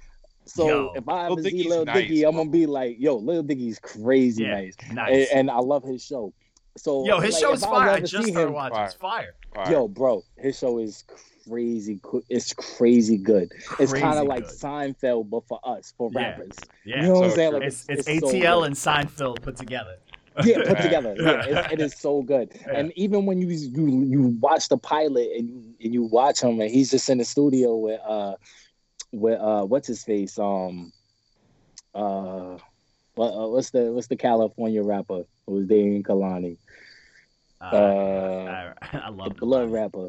So Yo. if I Lil ever see Dicky's Lil nice, Dicky, I'm gonna be like, yo, Lil Dicky's crazy Yeah, nice, nice. and, and I love his show. So Yo, his like, show's if fire. I ever just started him- watching. It's fire. Yo, bro, his show is crazy. It's crazy good. it's kind of like. Seinfeld, but for us, for Yeah. rappers. Yeah. You know what I'm saying? Like it's it's, so ATL good. and Seinfeld put together. yeah, put together. Yeah, it, it is so good. Yeah. And even when you you you watch the pilot and you and you watch him and he's just in the studio with uh with uh what's his face um uh what uh, what's the what's the California rapper who was dating Kehlani Uh, uh I, I the love blood Kehlani. rapper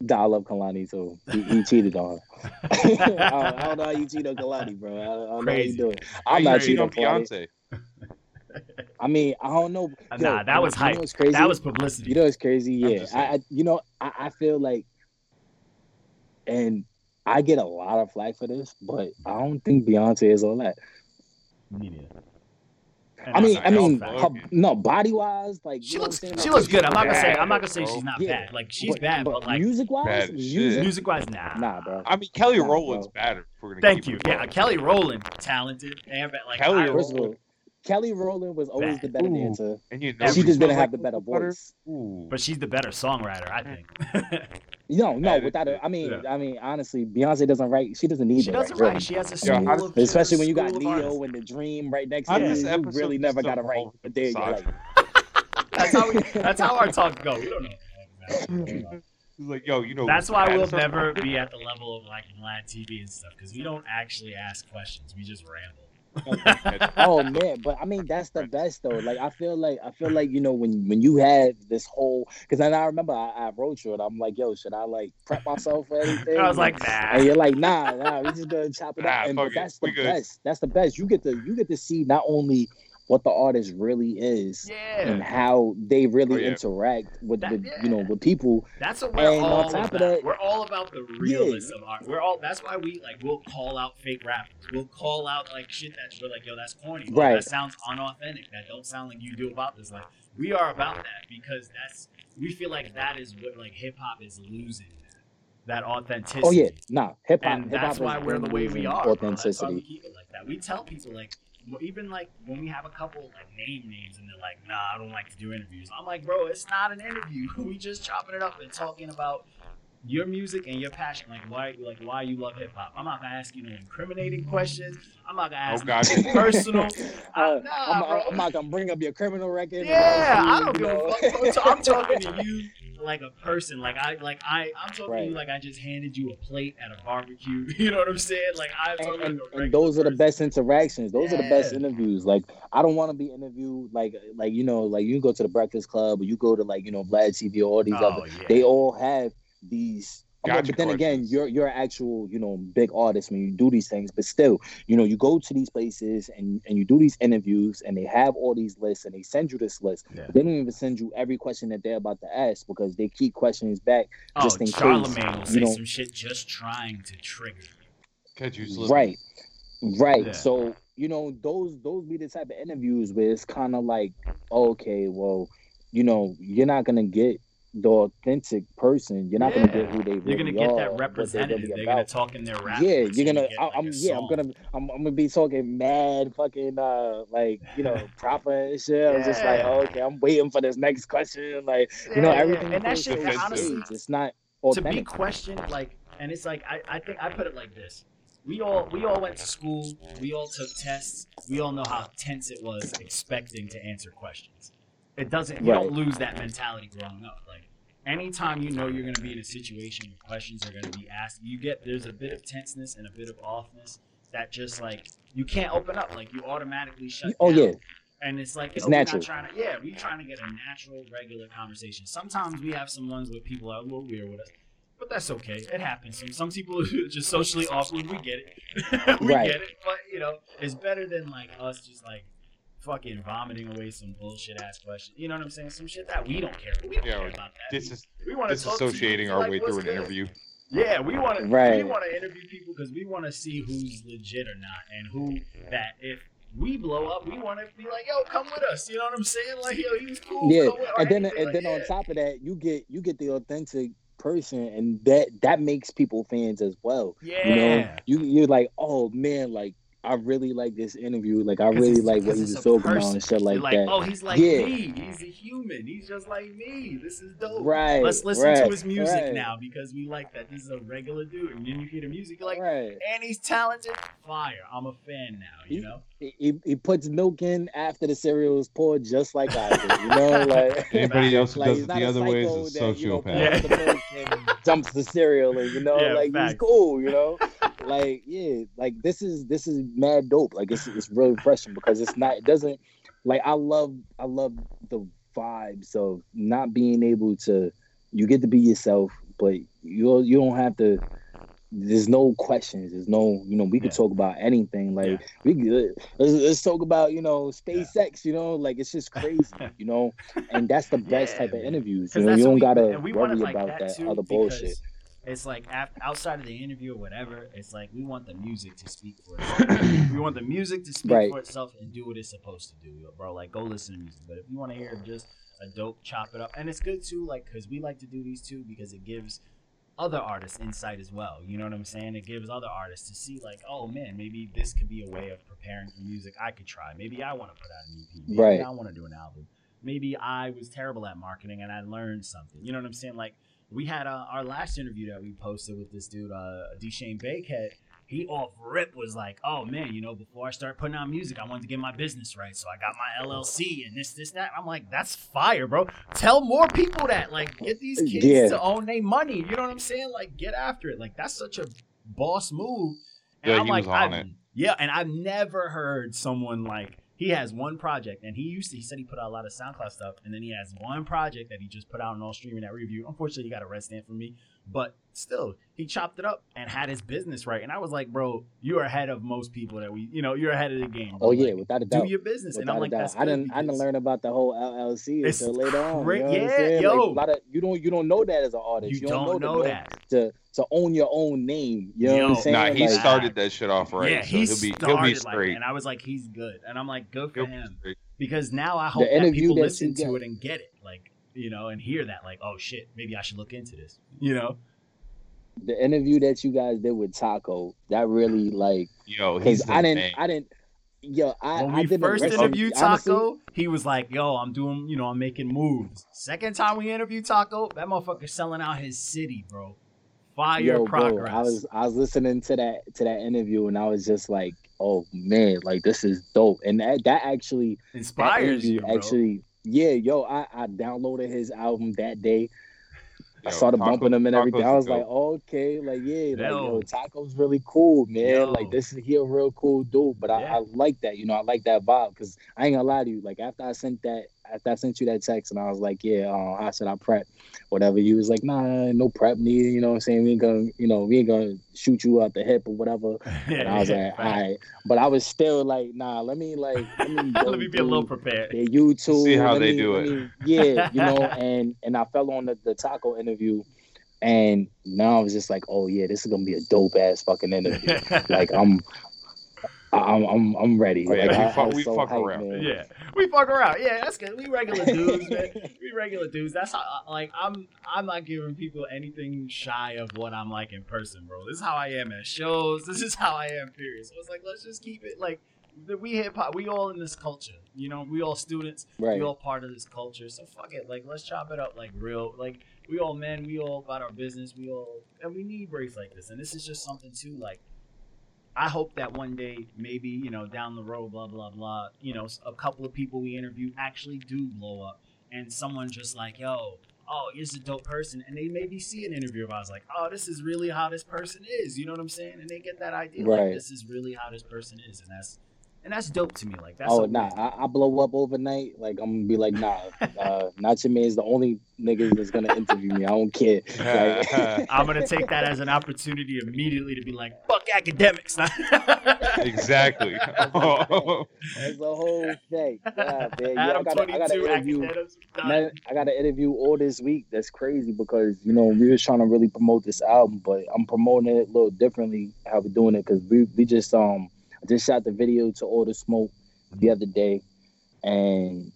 Nah, I love Kehlani too. He, he cheated on her. I, don't, I don't know how you cheat on Kehlani, bro. I, don't- I don't know how Crazy. you doing. Why I'm not cheating on on Beyonce. I mean, I don't know. Yo, nah, that was you know hype. what's crazy? That was publicity. You know what's crazy? Yeah, I, I you know I, I feel like, and I get a lot of flack for this, but I don't think Beyonce is all that. Me neither. And I mean, that's I a real mean, her, no, body wise, like she you looks what she saying? looks good. I'm not gonna say I'm not gonna say bro. she's not Yeah, bad. Like she's bad, but, like music wise, Bad music, music wise, nah. nah, bro. I mean, Kelly Nah, Rowland's bro. better. If we're gonna Thank keep you. Yeah. Kelly Rowland, talented and bad. Like Kelly I, First of all, Kelly Rowland was always Bad. the better Ooh. dancer. and you know She She just didn't have the better voice. But she's the better songwriter, I think. No, no, Attitude. without it. I mean, Yeah. I mean, honestly, Beyonce doesn't write. She doesn't need to. she to doesn't write. write. She has a Yeah, school how- of she has a Especially when you got school of Ne-Yo artists. and the Dream right next to you. does You really never got to write. evolve But there you're side? like, That's how we. That's how our talk go. We don't know. what the fuck is happening. He's like, yo, you know. That's why we'll never be at the level of like Vlad TV and stuff because we don't actually ask questions. We just ramble. oh man, but I mean that's the best though. Like I feel like I feel like you know when when you have this whole because then I remember I, I wrote you and I'm like, yo, should I like prep myself for anything? I was like, nah. And you're like, nah, nah, we just gonna chop it Nah, up. And but it. that's the best. That's the best. You get to you get to see not only what the artist really is and how they really Oh, yeah. interact with, That- with yeah. you know with people. that's what we're And all about. of that- we're all about the realness of art. We're all. That's why we like. We'll call out fake rappers. We'll call out like shit that's we're like, yo, that's corny. Right. That sounds unauthentic. That don't sound like you do about this. Like we are about that because that's. We feel like that is what like hip hop is losing. That authenticity. Oh yeah, nah, hip hop. and that's why we're the way we are. bro. That's why we Authenticity. keep it like that. We tell people like, even like when we have a couple like name names and they're like, nah, I don't like to do interviews. I'm like, bro, it's not an interview. we just chopping it up and talking about your music and your passion. Like why, like why you love hip hop. I'm not gonna ask you no incriminating questions. I'm not gonna ask Oh, God. you personal. Uh, I, nah, I'm. I'm not gonna bring up your criminal record. Yeah, all I that, don't you give a know. fuck. bro. So I'm talking to you like a person. Like I, like I, I'm talking to you like I just handed you a plate at a barbecue. You know what I'm saying? Like I'm and, talking and, like and regular those are the best interactions. Those are the best interviews. Like I don't want to be interviewed like like you know like you go to the Breakfast Club or you go to like you know Vlad TV or all these Oh, other. yeah. They all have these. Gotcha but then again, you're you're an actual you know big artist when you do these things. But still, you know, you go to these places and and you do these interviews and they have all these lists and they send you this list. Yeah. They don't even send you every question that they're about to ask because they keep questions back oh, just in case, Charlemagne will you say know- some shit just trying to trigger. Catch you slipping. Right. Right. Yeah. So, you know, those those be the type of interviews where it's kind of like, okay, well, you know, you're not gonna get the authentic person. You're not gonna get who they really You're gonna get are, that what They're, really they're gonna talk in their rap. Yeah, you're gonna. I, like, I'm a yeah. I'm gonna. I'm, I'm gonna be talking mad fucking uh like you know proper and shit. I'm just like Yeah. okay. I'm waiting for this next question. Like you know Yeah, yeah, everything. and that shit honestly. It's not to be questioned like and it's like I, I think I put it like this. We all we all went to school, we all took tests, we all know how tense it was expecting to answer questions. It doesn't you don't lose that mentality growing up. Like anytime you know you're gonna be in a situation where questions are gonna be asked, you get there's a bit of tenseness and a bit of offness that just like you can't open up. Like you automatically shut Oh down. yeah. And it's like, It's oh, natural. Not trying to, yeah, we're trying to get a natural, regular conversation. Sometimes we have some ones where people are a little weird with us, but that's okay. It happens. Some, some people are just socially awkward. We get it. we Right. get it. But, you know, it's better than like us just like fucking vomiting away some bullshit ass questions. You know what I'm saying? Some shit that we don't care. We don't Yeah, care about that. This is we want to disassociating our way through an interview. yeah, we want to right. we want to interview people because we want to see who's legit or not, and who that if we blow up, we want to be like, yo, come with us. You know what I'm saying? Like, yo, he's cool. yeah come with- or and then and like, then on top of that you get you get the authentic person and that that makes people fans as well yeah, you know you you're like oh man like i really like this interview like I really like what he it's was talking about and shit like, like, that oh, he's like Yeah. me. He's a human. He's just like me. This is dope. right Let's listen right, to his music right, now because we like that. This is a regular dude, and then you hear the music, you're like, right and he's talented. Fire. I'm a fan now. You He- know. He, he, he puts milk in after the cereal is poured just like i do you know like Anybody else who Like does it the other way is a that, you know, sociopath. pours the milk and dumps the cereal and you know, Yeah, like facts. he's cool, you know. like yeah, like this is this is mad dope. Like it's it's really refreshing because it's not it doesn't like I love I love the vibes of not being able to you get to be yourself, but you you don't have to. There's no questions. There's no, you know, we could Yeah. talk about anything. Like Yeah. we could let's, let's talk about, you know, SpaceX. You know, like it's just crazy. you know, and that's the best Yeah, type of interviews. You know, you don't we- gotta we worry want it like about that, too other bullshit. It's like af- outside of the interview or whatever, it's like we want the music to speak for itself. we want the music to speak Right. for itself and do what it's supposed to do, bro. Like go listen to music. But if you want to hear just a dope chop it up, and it's good too, like because we like to do these too because it gives other artists insight as well. You know what I'm saying? It gives other artists to see like, oh man, maybe this could be a way of preparing for music I could try. Maybe I want to put out an EP. Maybe Right. I want to do an album. Maybe I was terrible at marketing and I learned something. You know what I'm saying? Like we had uh, our last interview that we posted with this dude, uh, Deshane Bakehead. He off rip was like, "Oh man, you know, before I start putting out music, I wanted to get my business right, so I got my LLC and this, this, that." I'm like, "That's fire, bro! Tell more people that. Like, get these kids Yeah. to own their money. You know what I'm saying? Like, get after it. Like, that's such a boss move." And Yeah, I'm he like, was on it. Yeah, and I've never heard someone like he has one project, and he used to. He said he put out a lot of SoundCloud stuff, and then he has one project that he just put out on all streaming that review. Unfortunately, he got a red stand from me, but still, he chopped it up and had his business right. And I was like, bro, you're ahead of most people that we, you know, you're ahead of the game. bro. Oh yeah, without a doubt. do your business, and I'm like, that's I didn't I didn't learn about the whole LLC It's until later on. cra- You know what I'm yeah, saying? yo. Like, a lot of, you don't you don't know that as an artist. You, You, don't know to that. to to own your own name. You know Yo. what I'm saying? Nah, he Like, started that shit off right. yeah, so he he'll be started he'll be like, straight. and I was like, he's good, and I'm like, good for He'll him. straight. because now I hope that people listen to it and get it, like you know, and hear that, like, oh shit, maybe I should look into this, you know? the interview that you guys did with Taco, that really like Yo, he's because the I didn't man. I didn't yo I when I we didn't first listen- interviewed honestly, Taco, he was like, "Yo, I'm doing, you know, I'm making moves." Second time we interviewed Taco, that motherfucker selling out his city, bro. Fire Yo, progress. bro, I was I was listening to that to that interview and I was just like, oh man, like this is dope. And that that actually Inspires interview you, bro. actually yeah, yo, I, I downloaded his album that day. I Yo, started Taco- bumping him and everything. Taco's I was like, oh, okay, like yeah, like Yo. yo, Taco's really cool, man. Yo. Like this is he a real cool dude. But Yeah. I, I like that, you know, I like that vibe because I ain't gonna lie to you. Like after I sent that, after I sent you that text and I was like, yeah, uh, I said I prep, whatever. You was like, nah, no prep needed. You know what I'm saying? We ain't gonna, you know, we ain't gonna shoot you out the hip or whatever. And I was like, all right. But I was still like, nah, let me like, let me, go Let me be a little prepared. their YouTube. See how let they me- do it. me- yeah, you know, and and I fell on the, the taco interview, and now I was just like, oh yeah, this is gonna be a dope ass fucking interview. like I'm, I'm, I'm, I'm ready. Oh, yeah, like, we fuck- I was we so fuck hyped, around. man. yeah, we fuck around. Yeah, that's good. We regular dudes, man. We regular dudes. That's how. Like, I'm. I'm not giving people anything shy of what I'm like in person, bro. This is how I am at shows. This is how I am. Period. So it's like, let's just keep it like. the- We hip hop. We all in this culture. You know, we all students. Right. We all part of this culture. So fuck it. Like, let's chop it up like real. Like, we all men. We all about our business. We all and we need breaks like this. And this is just something too. Like, I hope that one day, maybe you know, down the road, blah blah blah. You know, a couple of people we interview actually do blow up, and someone just like, yo, oh, here's a dope person, and they maybe see an interview of ours, like, oh, this is really how this person is. You know what I'm saying? And they get that idea, like, Right. this is really how this person is, and that's and that's dope to me. Like, that's oh a nah. I, I blow up overnight. Like I'm gonna be like, nah, uh, not your man's the only nigga that's gonna interview me. I don't care. Like, I'm gonna take that as an opportunity immediately to be like, fuck academics. exactly. That's the whole thing. Yeah, man. I Adam gotta, I gotta interview. Man, I got an interview all this week. That's crazy because you know we was trying to really promote this album, but I'm promoting it a little differently how we're doing it because we we just um I just shot the video to All the Smoke the other day, and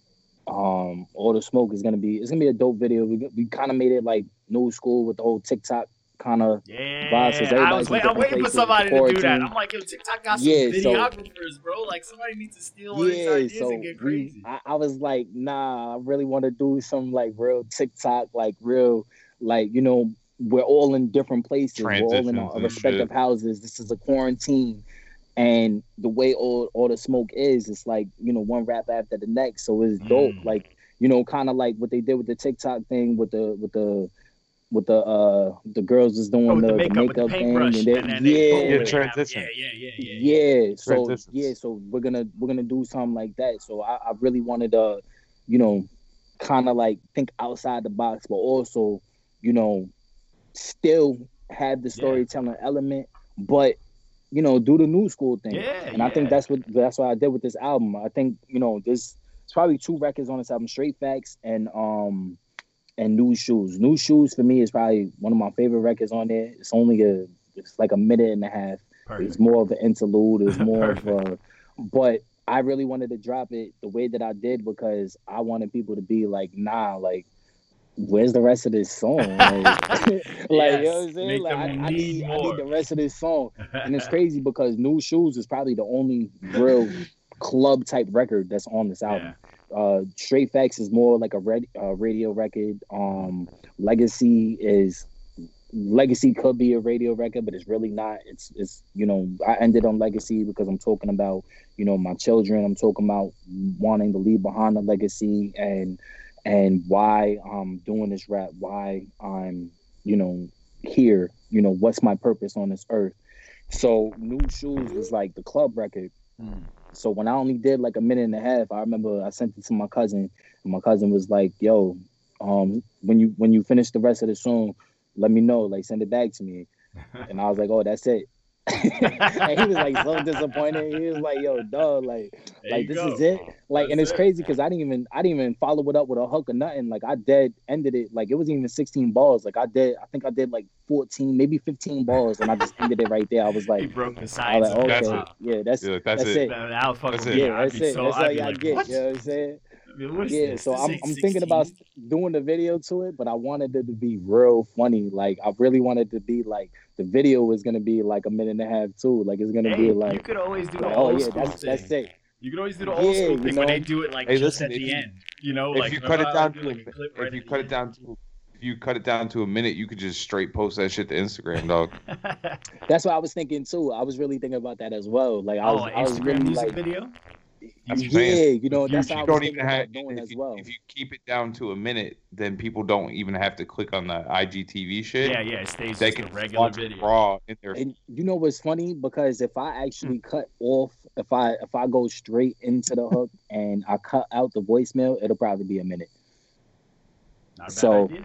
um All the Smoke is gonna be it's gonna be a dope video. We we kind of made it like new school with the whole TikTok kind of Yeah, Vibes, 'cause I everybody's was in wait, I'm waiting for somebody to do that. I'm like, yo, TikTok got some Yeah, so- videographers, bro. Like somebody needs to steal one of these ideas so and get we, crazy. I, I was like, nah, I really want to do some like real TikTok, like real, like you know, we're all in different places, we're all in our respective shit. houses. This is a quarantine, and the way all all the smoke is, it's like you know, one rap after the next. So it's dope, Mm. like you know, kind of like what they did with the TikTok thing, with the with the with the uh the girls is doing Oh, with the, the the makeup, makeup, the thing, paintbrush, and, and, they, then they yeah, boom, Yeah, transition. Yeah, yeah, yeah, yeah, yeah. yeah so yeah so we're gonna we're gonna do something like that so i, I really wanted to you know kind of like think outside the box but also you know still have the Yeah. storytelling element, but you know, do the new school thing. Yeah, and I think that's what that's what I did with this album. I think you know, there's it's probably two records on this album: Straight Facts and um and New Shoes. New Shoes for me is probably one of my favorite records on there. It's only a it's like a minute and a half. It's more of an interlude. It's more of a, but I really wanted to drop it the way that I did because I wanted people to be like, nah, like, where's the rest of this song? Like, like you know what I'm saying? make Like, I, I need I need the rest of this song. And it's crazy because New Shoes is probably the only real club type record that's on this album. Uh, Straight Facts is more like a red, uh, radio record. Um, Legacy is Legacy could be a radio record, but it's really not. It's it's you know I ended on Legacy because I'm talking about you know my children. I'm talking about wanting to leave behind a legacy and and why I'm doing this rap. Why I'm you know here. You know what's my purpose on this earth. So New Shoes was like the club record. So when I only did like a minute and a half, I remember I sent it to my cousin, and my cousin was like, "Yo, um, when you when you finish the rest of the song, let me know. Like send it back to me." And I was like, "Oh, that's it." and he was like so disappointed. He was like, "Yo, dog, like, There like this go. is it." Like, and it's it. crazy because I didn't even I didn't even follow it up with a hook or nothing. Like I dead ended it. Like it wasn't even 16 balls. Like I did, I think I did like 14, maybe 15 balls, and I just ended it right there. I was he like, broke the I sides like, the That's okay, it. yeah, that's Yeah, that's, that's it. it. Man, I'll fuck That's it. Yeah, I'd that's it. so. That's I'd all be y'all get. what? You know what I'm saying? I mean, what is Yeah, this? so This I'm, I'm thinking about doing the video to it, but I wanted it to be real funny. Like I really wanted to be like the video was gonna be like a minute and a half too. Like it's gonna Hey, be like you could always do the like, oh old yeah, school that's thing. that's it. You could always do the old Yeah, school you thing when they do it like Hey, just listen, at the you- end. You know, if like you cut it down to like, a right if you cut the it down to if you cut it down to a minute, you could just straight post that shit to Instagram, dog. That's what I was thinking too. I was really thinking about that as well. Like I oh, was, an I was Instagram really music like, video. That's yeah, I'm saying. you know, If you, that's you how I don't even have about doing if as you, well. if you keep it down to a minute, then people don't even have to click on the IGTV shit. Yeah, yeah, it stays they just can a regular watch video. raw in their And you know what's funny? Because if I actually Hmm. cut off, if I if I go straight into the hook and I cut out the voicemail, it'll probably be a minute. Not a bad So, idea.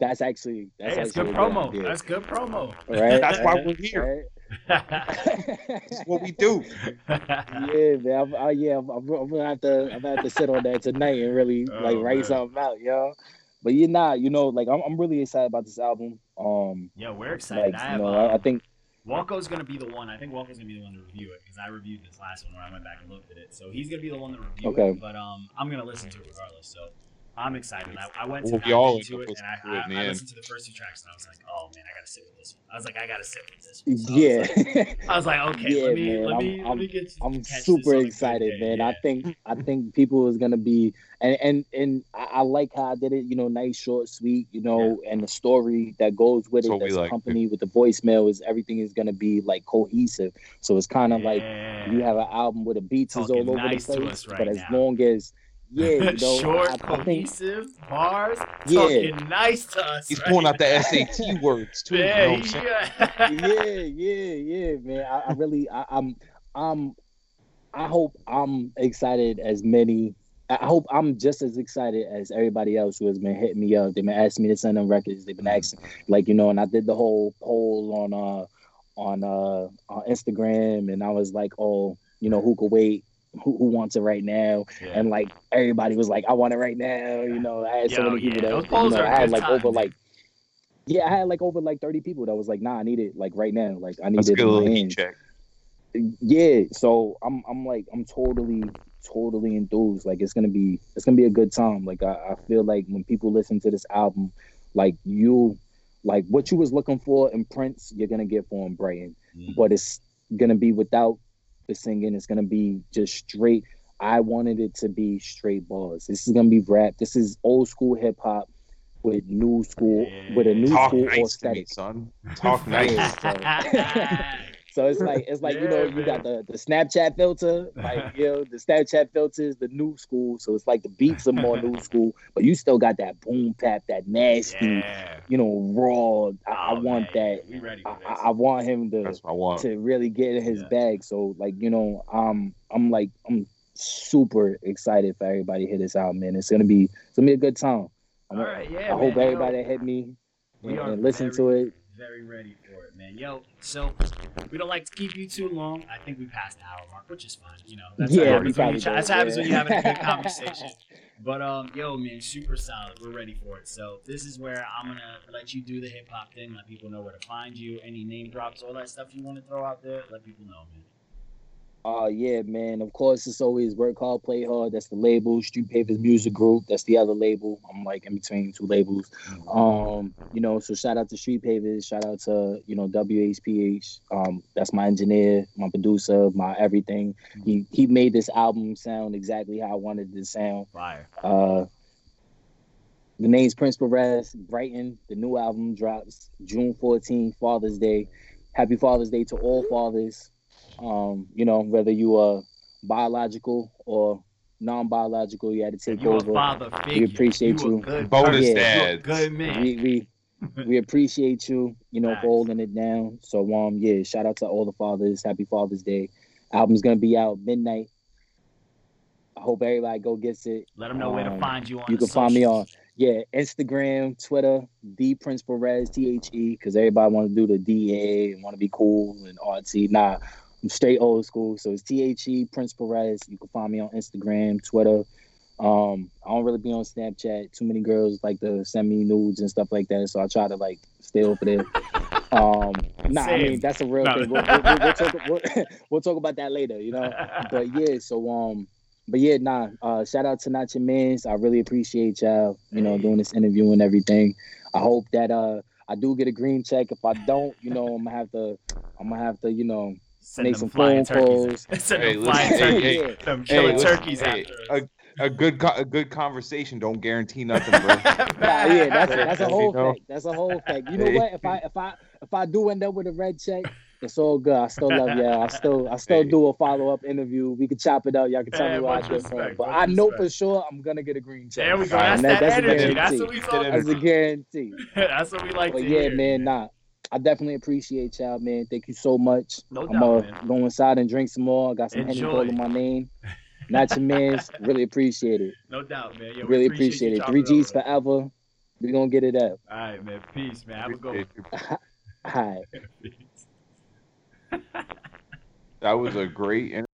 That's actually that's Hey, actually good a good promo. idea. That's good promo. right. That's why we're here. right. That's what we do. yeah, man. I'm, I, yeah, I'm, I'm gonna have to. I'm gonna have to sit on that tonight and really like Oh, write man. something out, yo. But you're not, you know, like I'm, I'm really excited about this album. Um, yeah, we're excited. like I you have, know, I, I um, think Walco's gonna be the one. I think Walco's gonna be the one to review it because I reviewed this last one where I went back and looked at it. So he's gonna be the one to review Okay. it. But um, I'm gonna listen to it regardless. So I'm excited. I, I went to Well, dive we all into it and I, listening to it in the I, I listened to the first two tracks and I was like, oh man, I gotta sit with this one. I was like, I gotta sit with this one. So I was yeah, like- I was like, okay, Yeah, let me man, let I'm- me let I'm- me get. I'm super on a good excited, man. yeah. I think I think people is gonna be and and and I, I like how I did it. You know, nice, short, sweet. You know, and the story that goes with That's it, what we that's like. accompanied with the voicemail is everything is gonna be like cohesive. So it's kind of like you have an album where the beats is all over nice the place, right but as now. long as yeah, you know, short, I, I think cohesive bars, Yeah. talking nice to us. He's right pulling out the. SAT words too. Yeah, you know what I'm saying? yeah. yeah, yeah, yeah, man. I, I really, I, I'm, I'm, I hope I'm excited as many. I hope I'm just as excited as everybody else who has been hitting me up. They've been asking me to send them records. They've been asking, like you know, and I did the whole poll on uh on uh on Instagram, and I was like, oh, you know, who could wait? Who, who wants it right now? Yeah. And like everybody was like, I want it right now. You know, I had so many people yeah, that those you know, are a I had like time, over dude. like yeah, I had like over like 30 people that was like, nah, I need it like right now. Like I need That's a it good in my little heat hands. check. Yeah. So I'm I'm like I'm totally, totally enthused. Like it's gonna be it's gonna be a good time. Like I, I feel like when people listen to this album, like you like what you was looking for in Prince, you're gonna get for him Brighton. Mm. But it's gonna be without the singing, is gonna be just straight. I wanted it to be straight bars. This is gonna be rap. This is old school hip hop with new school with a new Talk school nice to me, son. Talk nice. Yeah, So it's like it's like you know Yeah, you got the the Snapchat filter, like you know the Snapchat filter is the new school. So it's like the beats are more new school, but you still got that boom tap, that nasty, yeah. you know, raw. I, I Oh, want man, that. We ready I, for this. I I want him to I want. to really get in his Yeah. bag. So like you know, um, I'm like I'm super excited for everybody to hit this out, man. It's gonna be it's gonna be a good time. I'm, All right, yeah. I hope man, yo. everybody hit me We and, and listen very- to it. Very ready for it, man. Yo, so we don't like to keep you too long. I think we passed the hour mark, which is fine. You know, that's Yeah, what happens when you chat- that's happens when having a good conversation. But um, yo, man, super solid. We're ready for it. So this is where I'm gonna let you do the hip hop thing. Let people know where to find you. Any name drops, all that stuff you want to throw out there. Let people know, man. Uh yeah, man. Of course, it's always work hard, play hard. That's the label. Street Papers Music Group. That's the other label. I'm like in between two labels. Um, you know, so shout out to Street Papers. Shout out to you know WHPH. Um, that's my engineer, my producer, my everything. He he made this album sound exactly how I wanted it to sound. Fire. Uh, the name's Prince Perez. Brighton. The new album drops June 14th, Father's Day. Happy Father's Day to all fathers. Um, you know, whether you are biological or non-biological, you had to take You a over. father figure. appreciate you. A you. good Bonus person. Yeah. You a dads. Good man. We we we appreciate you, you know, Facts. for holding it down. So um, yeah, shout out to all the fathers. Happy Father's Day. Album's gonna be out midnight. I hope everybody go gets it. Let them know where to Um, find you on. you the can find me on socials. yeah Instagram, Twitter, the Prince Perez T H E, because everybody want to do the D A and want to be cool and artsy. Nah, I'm straight old school, so it's T H E Prince Perez. You can find me on Instagram, Twitter. Um, I don't really be on Snapchat. Too many girls like to send me nudes and stuff like that, so I try to like stay over there. Um, nah, I mean that's a real No. thing. We'll, we'll, we'll, talk, we'll, we'll talk about that later, you know but yeah, so um, but yeah, nah. Uh, shout out to Not Your Mans. I really appreciate y'all, you know, doing this interview and everything. I hope that uh, I do get a green check. If I don't, you know, I'm gonna have to, I'm gonna have to, you know, Send make them some flying phone turkeys. calls. Send Hey, them flying hey, turkeys. hey, them killing listen, turkeys hey, after. a, a good co- a good conversation don't guarantee nothing, bro. Nah, yeah, that's that's a whole thing. That's a whole thing. You know what? If I if I if I do end up with a red check, it's all good. I still love y'all. I still I still Hey. do a follow up interview. We can chop it up. Y'all can tell Hey, me what I much did wrong. But much I know respect. for sure I'm gonna get a green check. There we go. And That's that, that's a energy. That's guarantee. what we talking That's a guarantee. That's what we like But to yeah, hear. man, nah. I definitely appreciate y'all, man. Thank you so much. No I'm doubt, gonna man. go inside and drink some more. I got some Henny Enjoy. calling my name. Not your man's. Really appreciate it. No doubt, man. Yo, really appreciate, appreciate it. Three G's over. forever. We gonna get it up. All right, man. Peace, man. Have a good one. you. All right. That was a great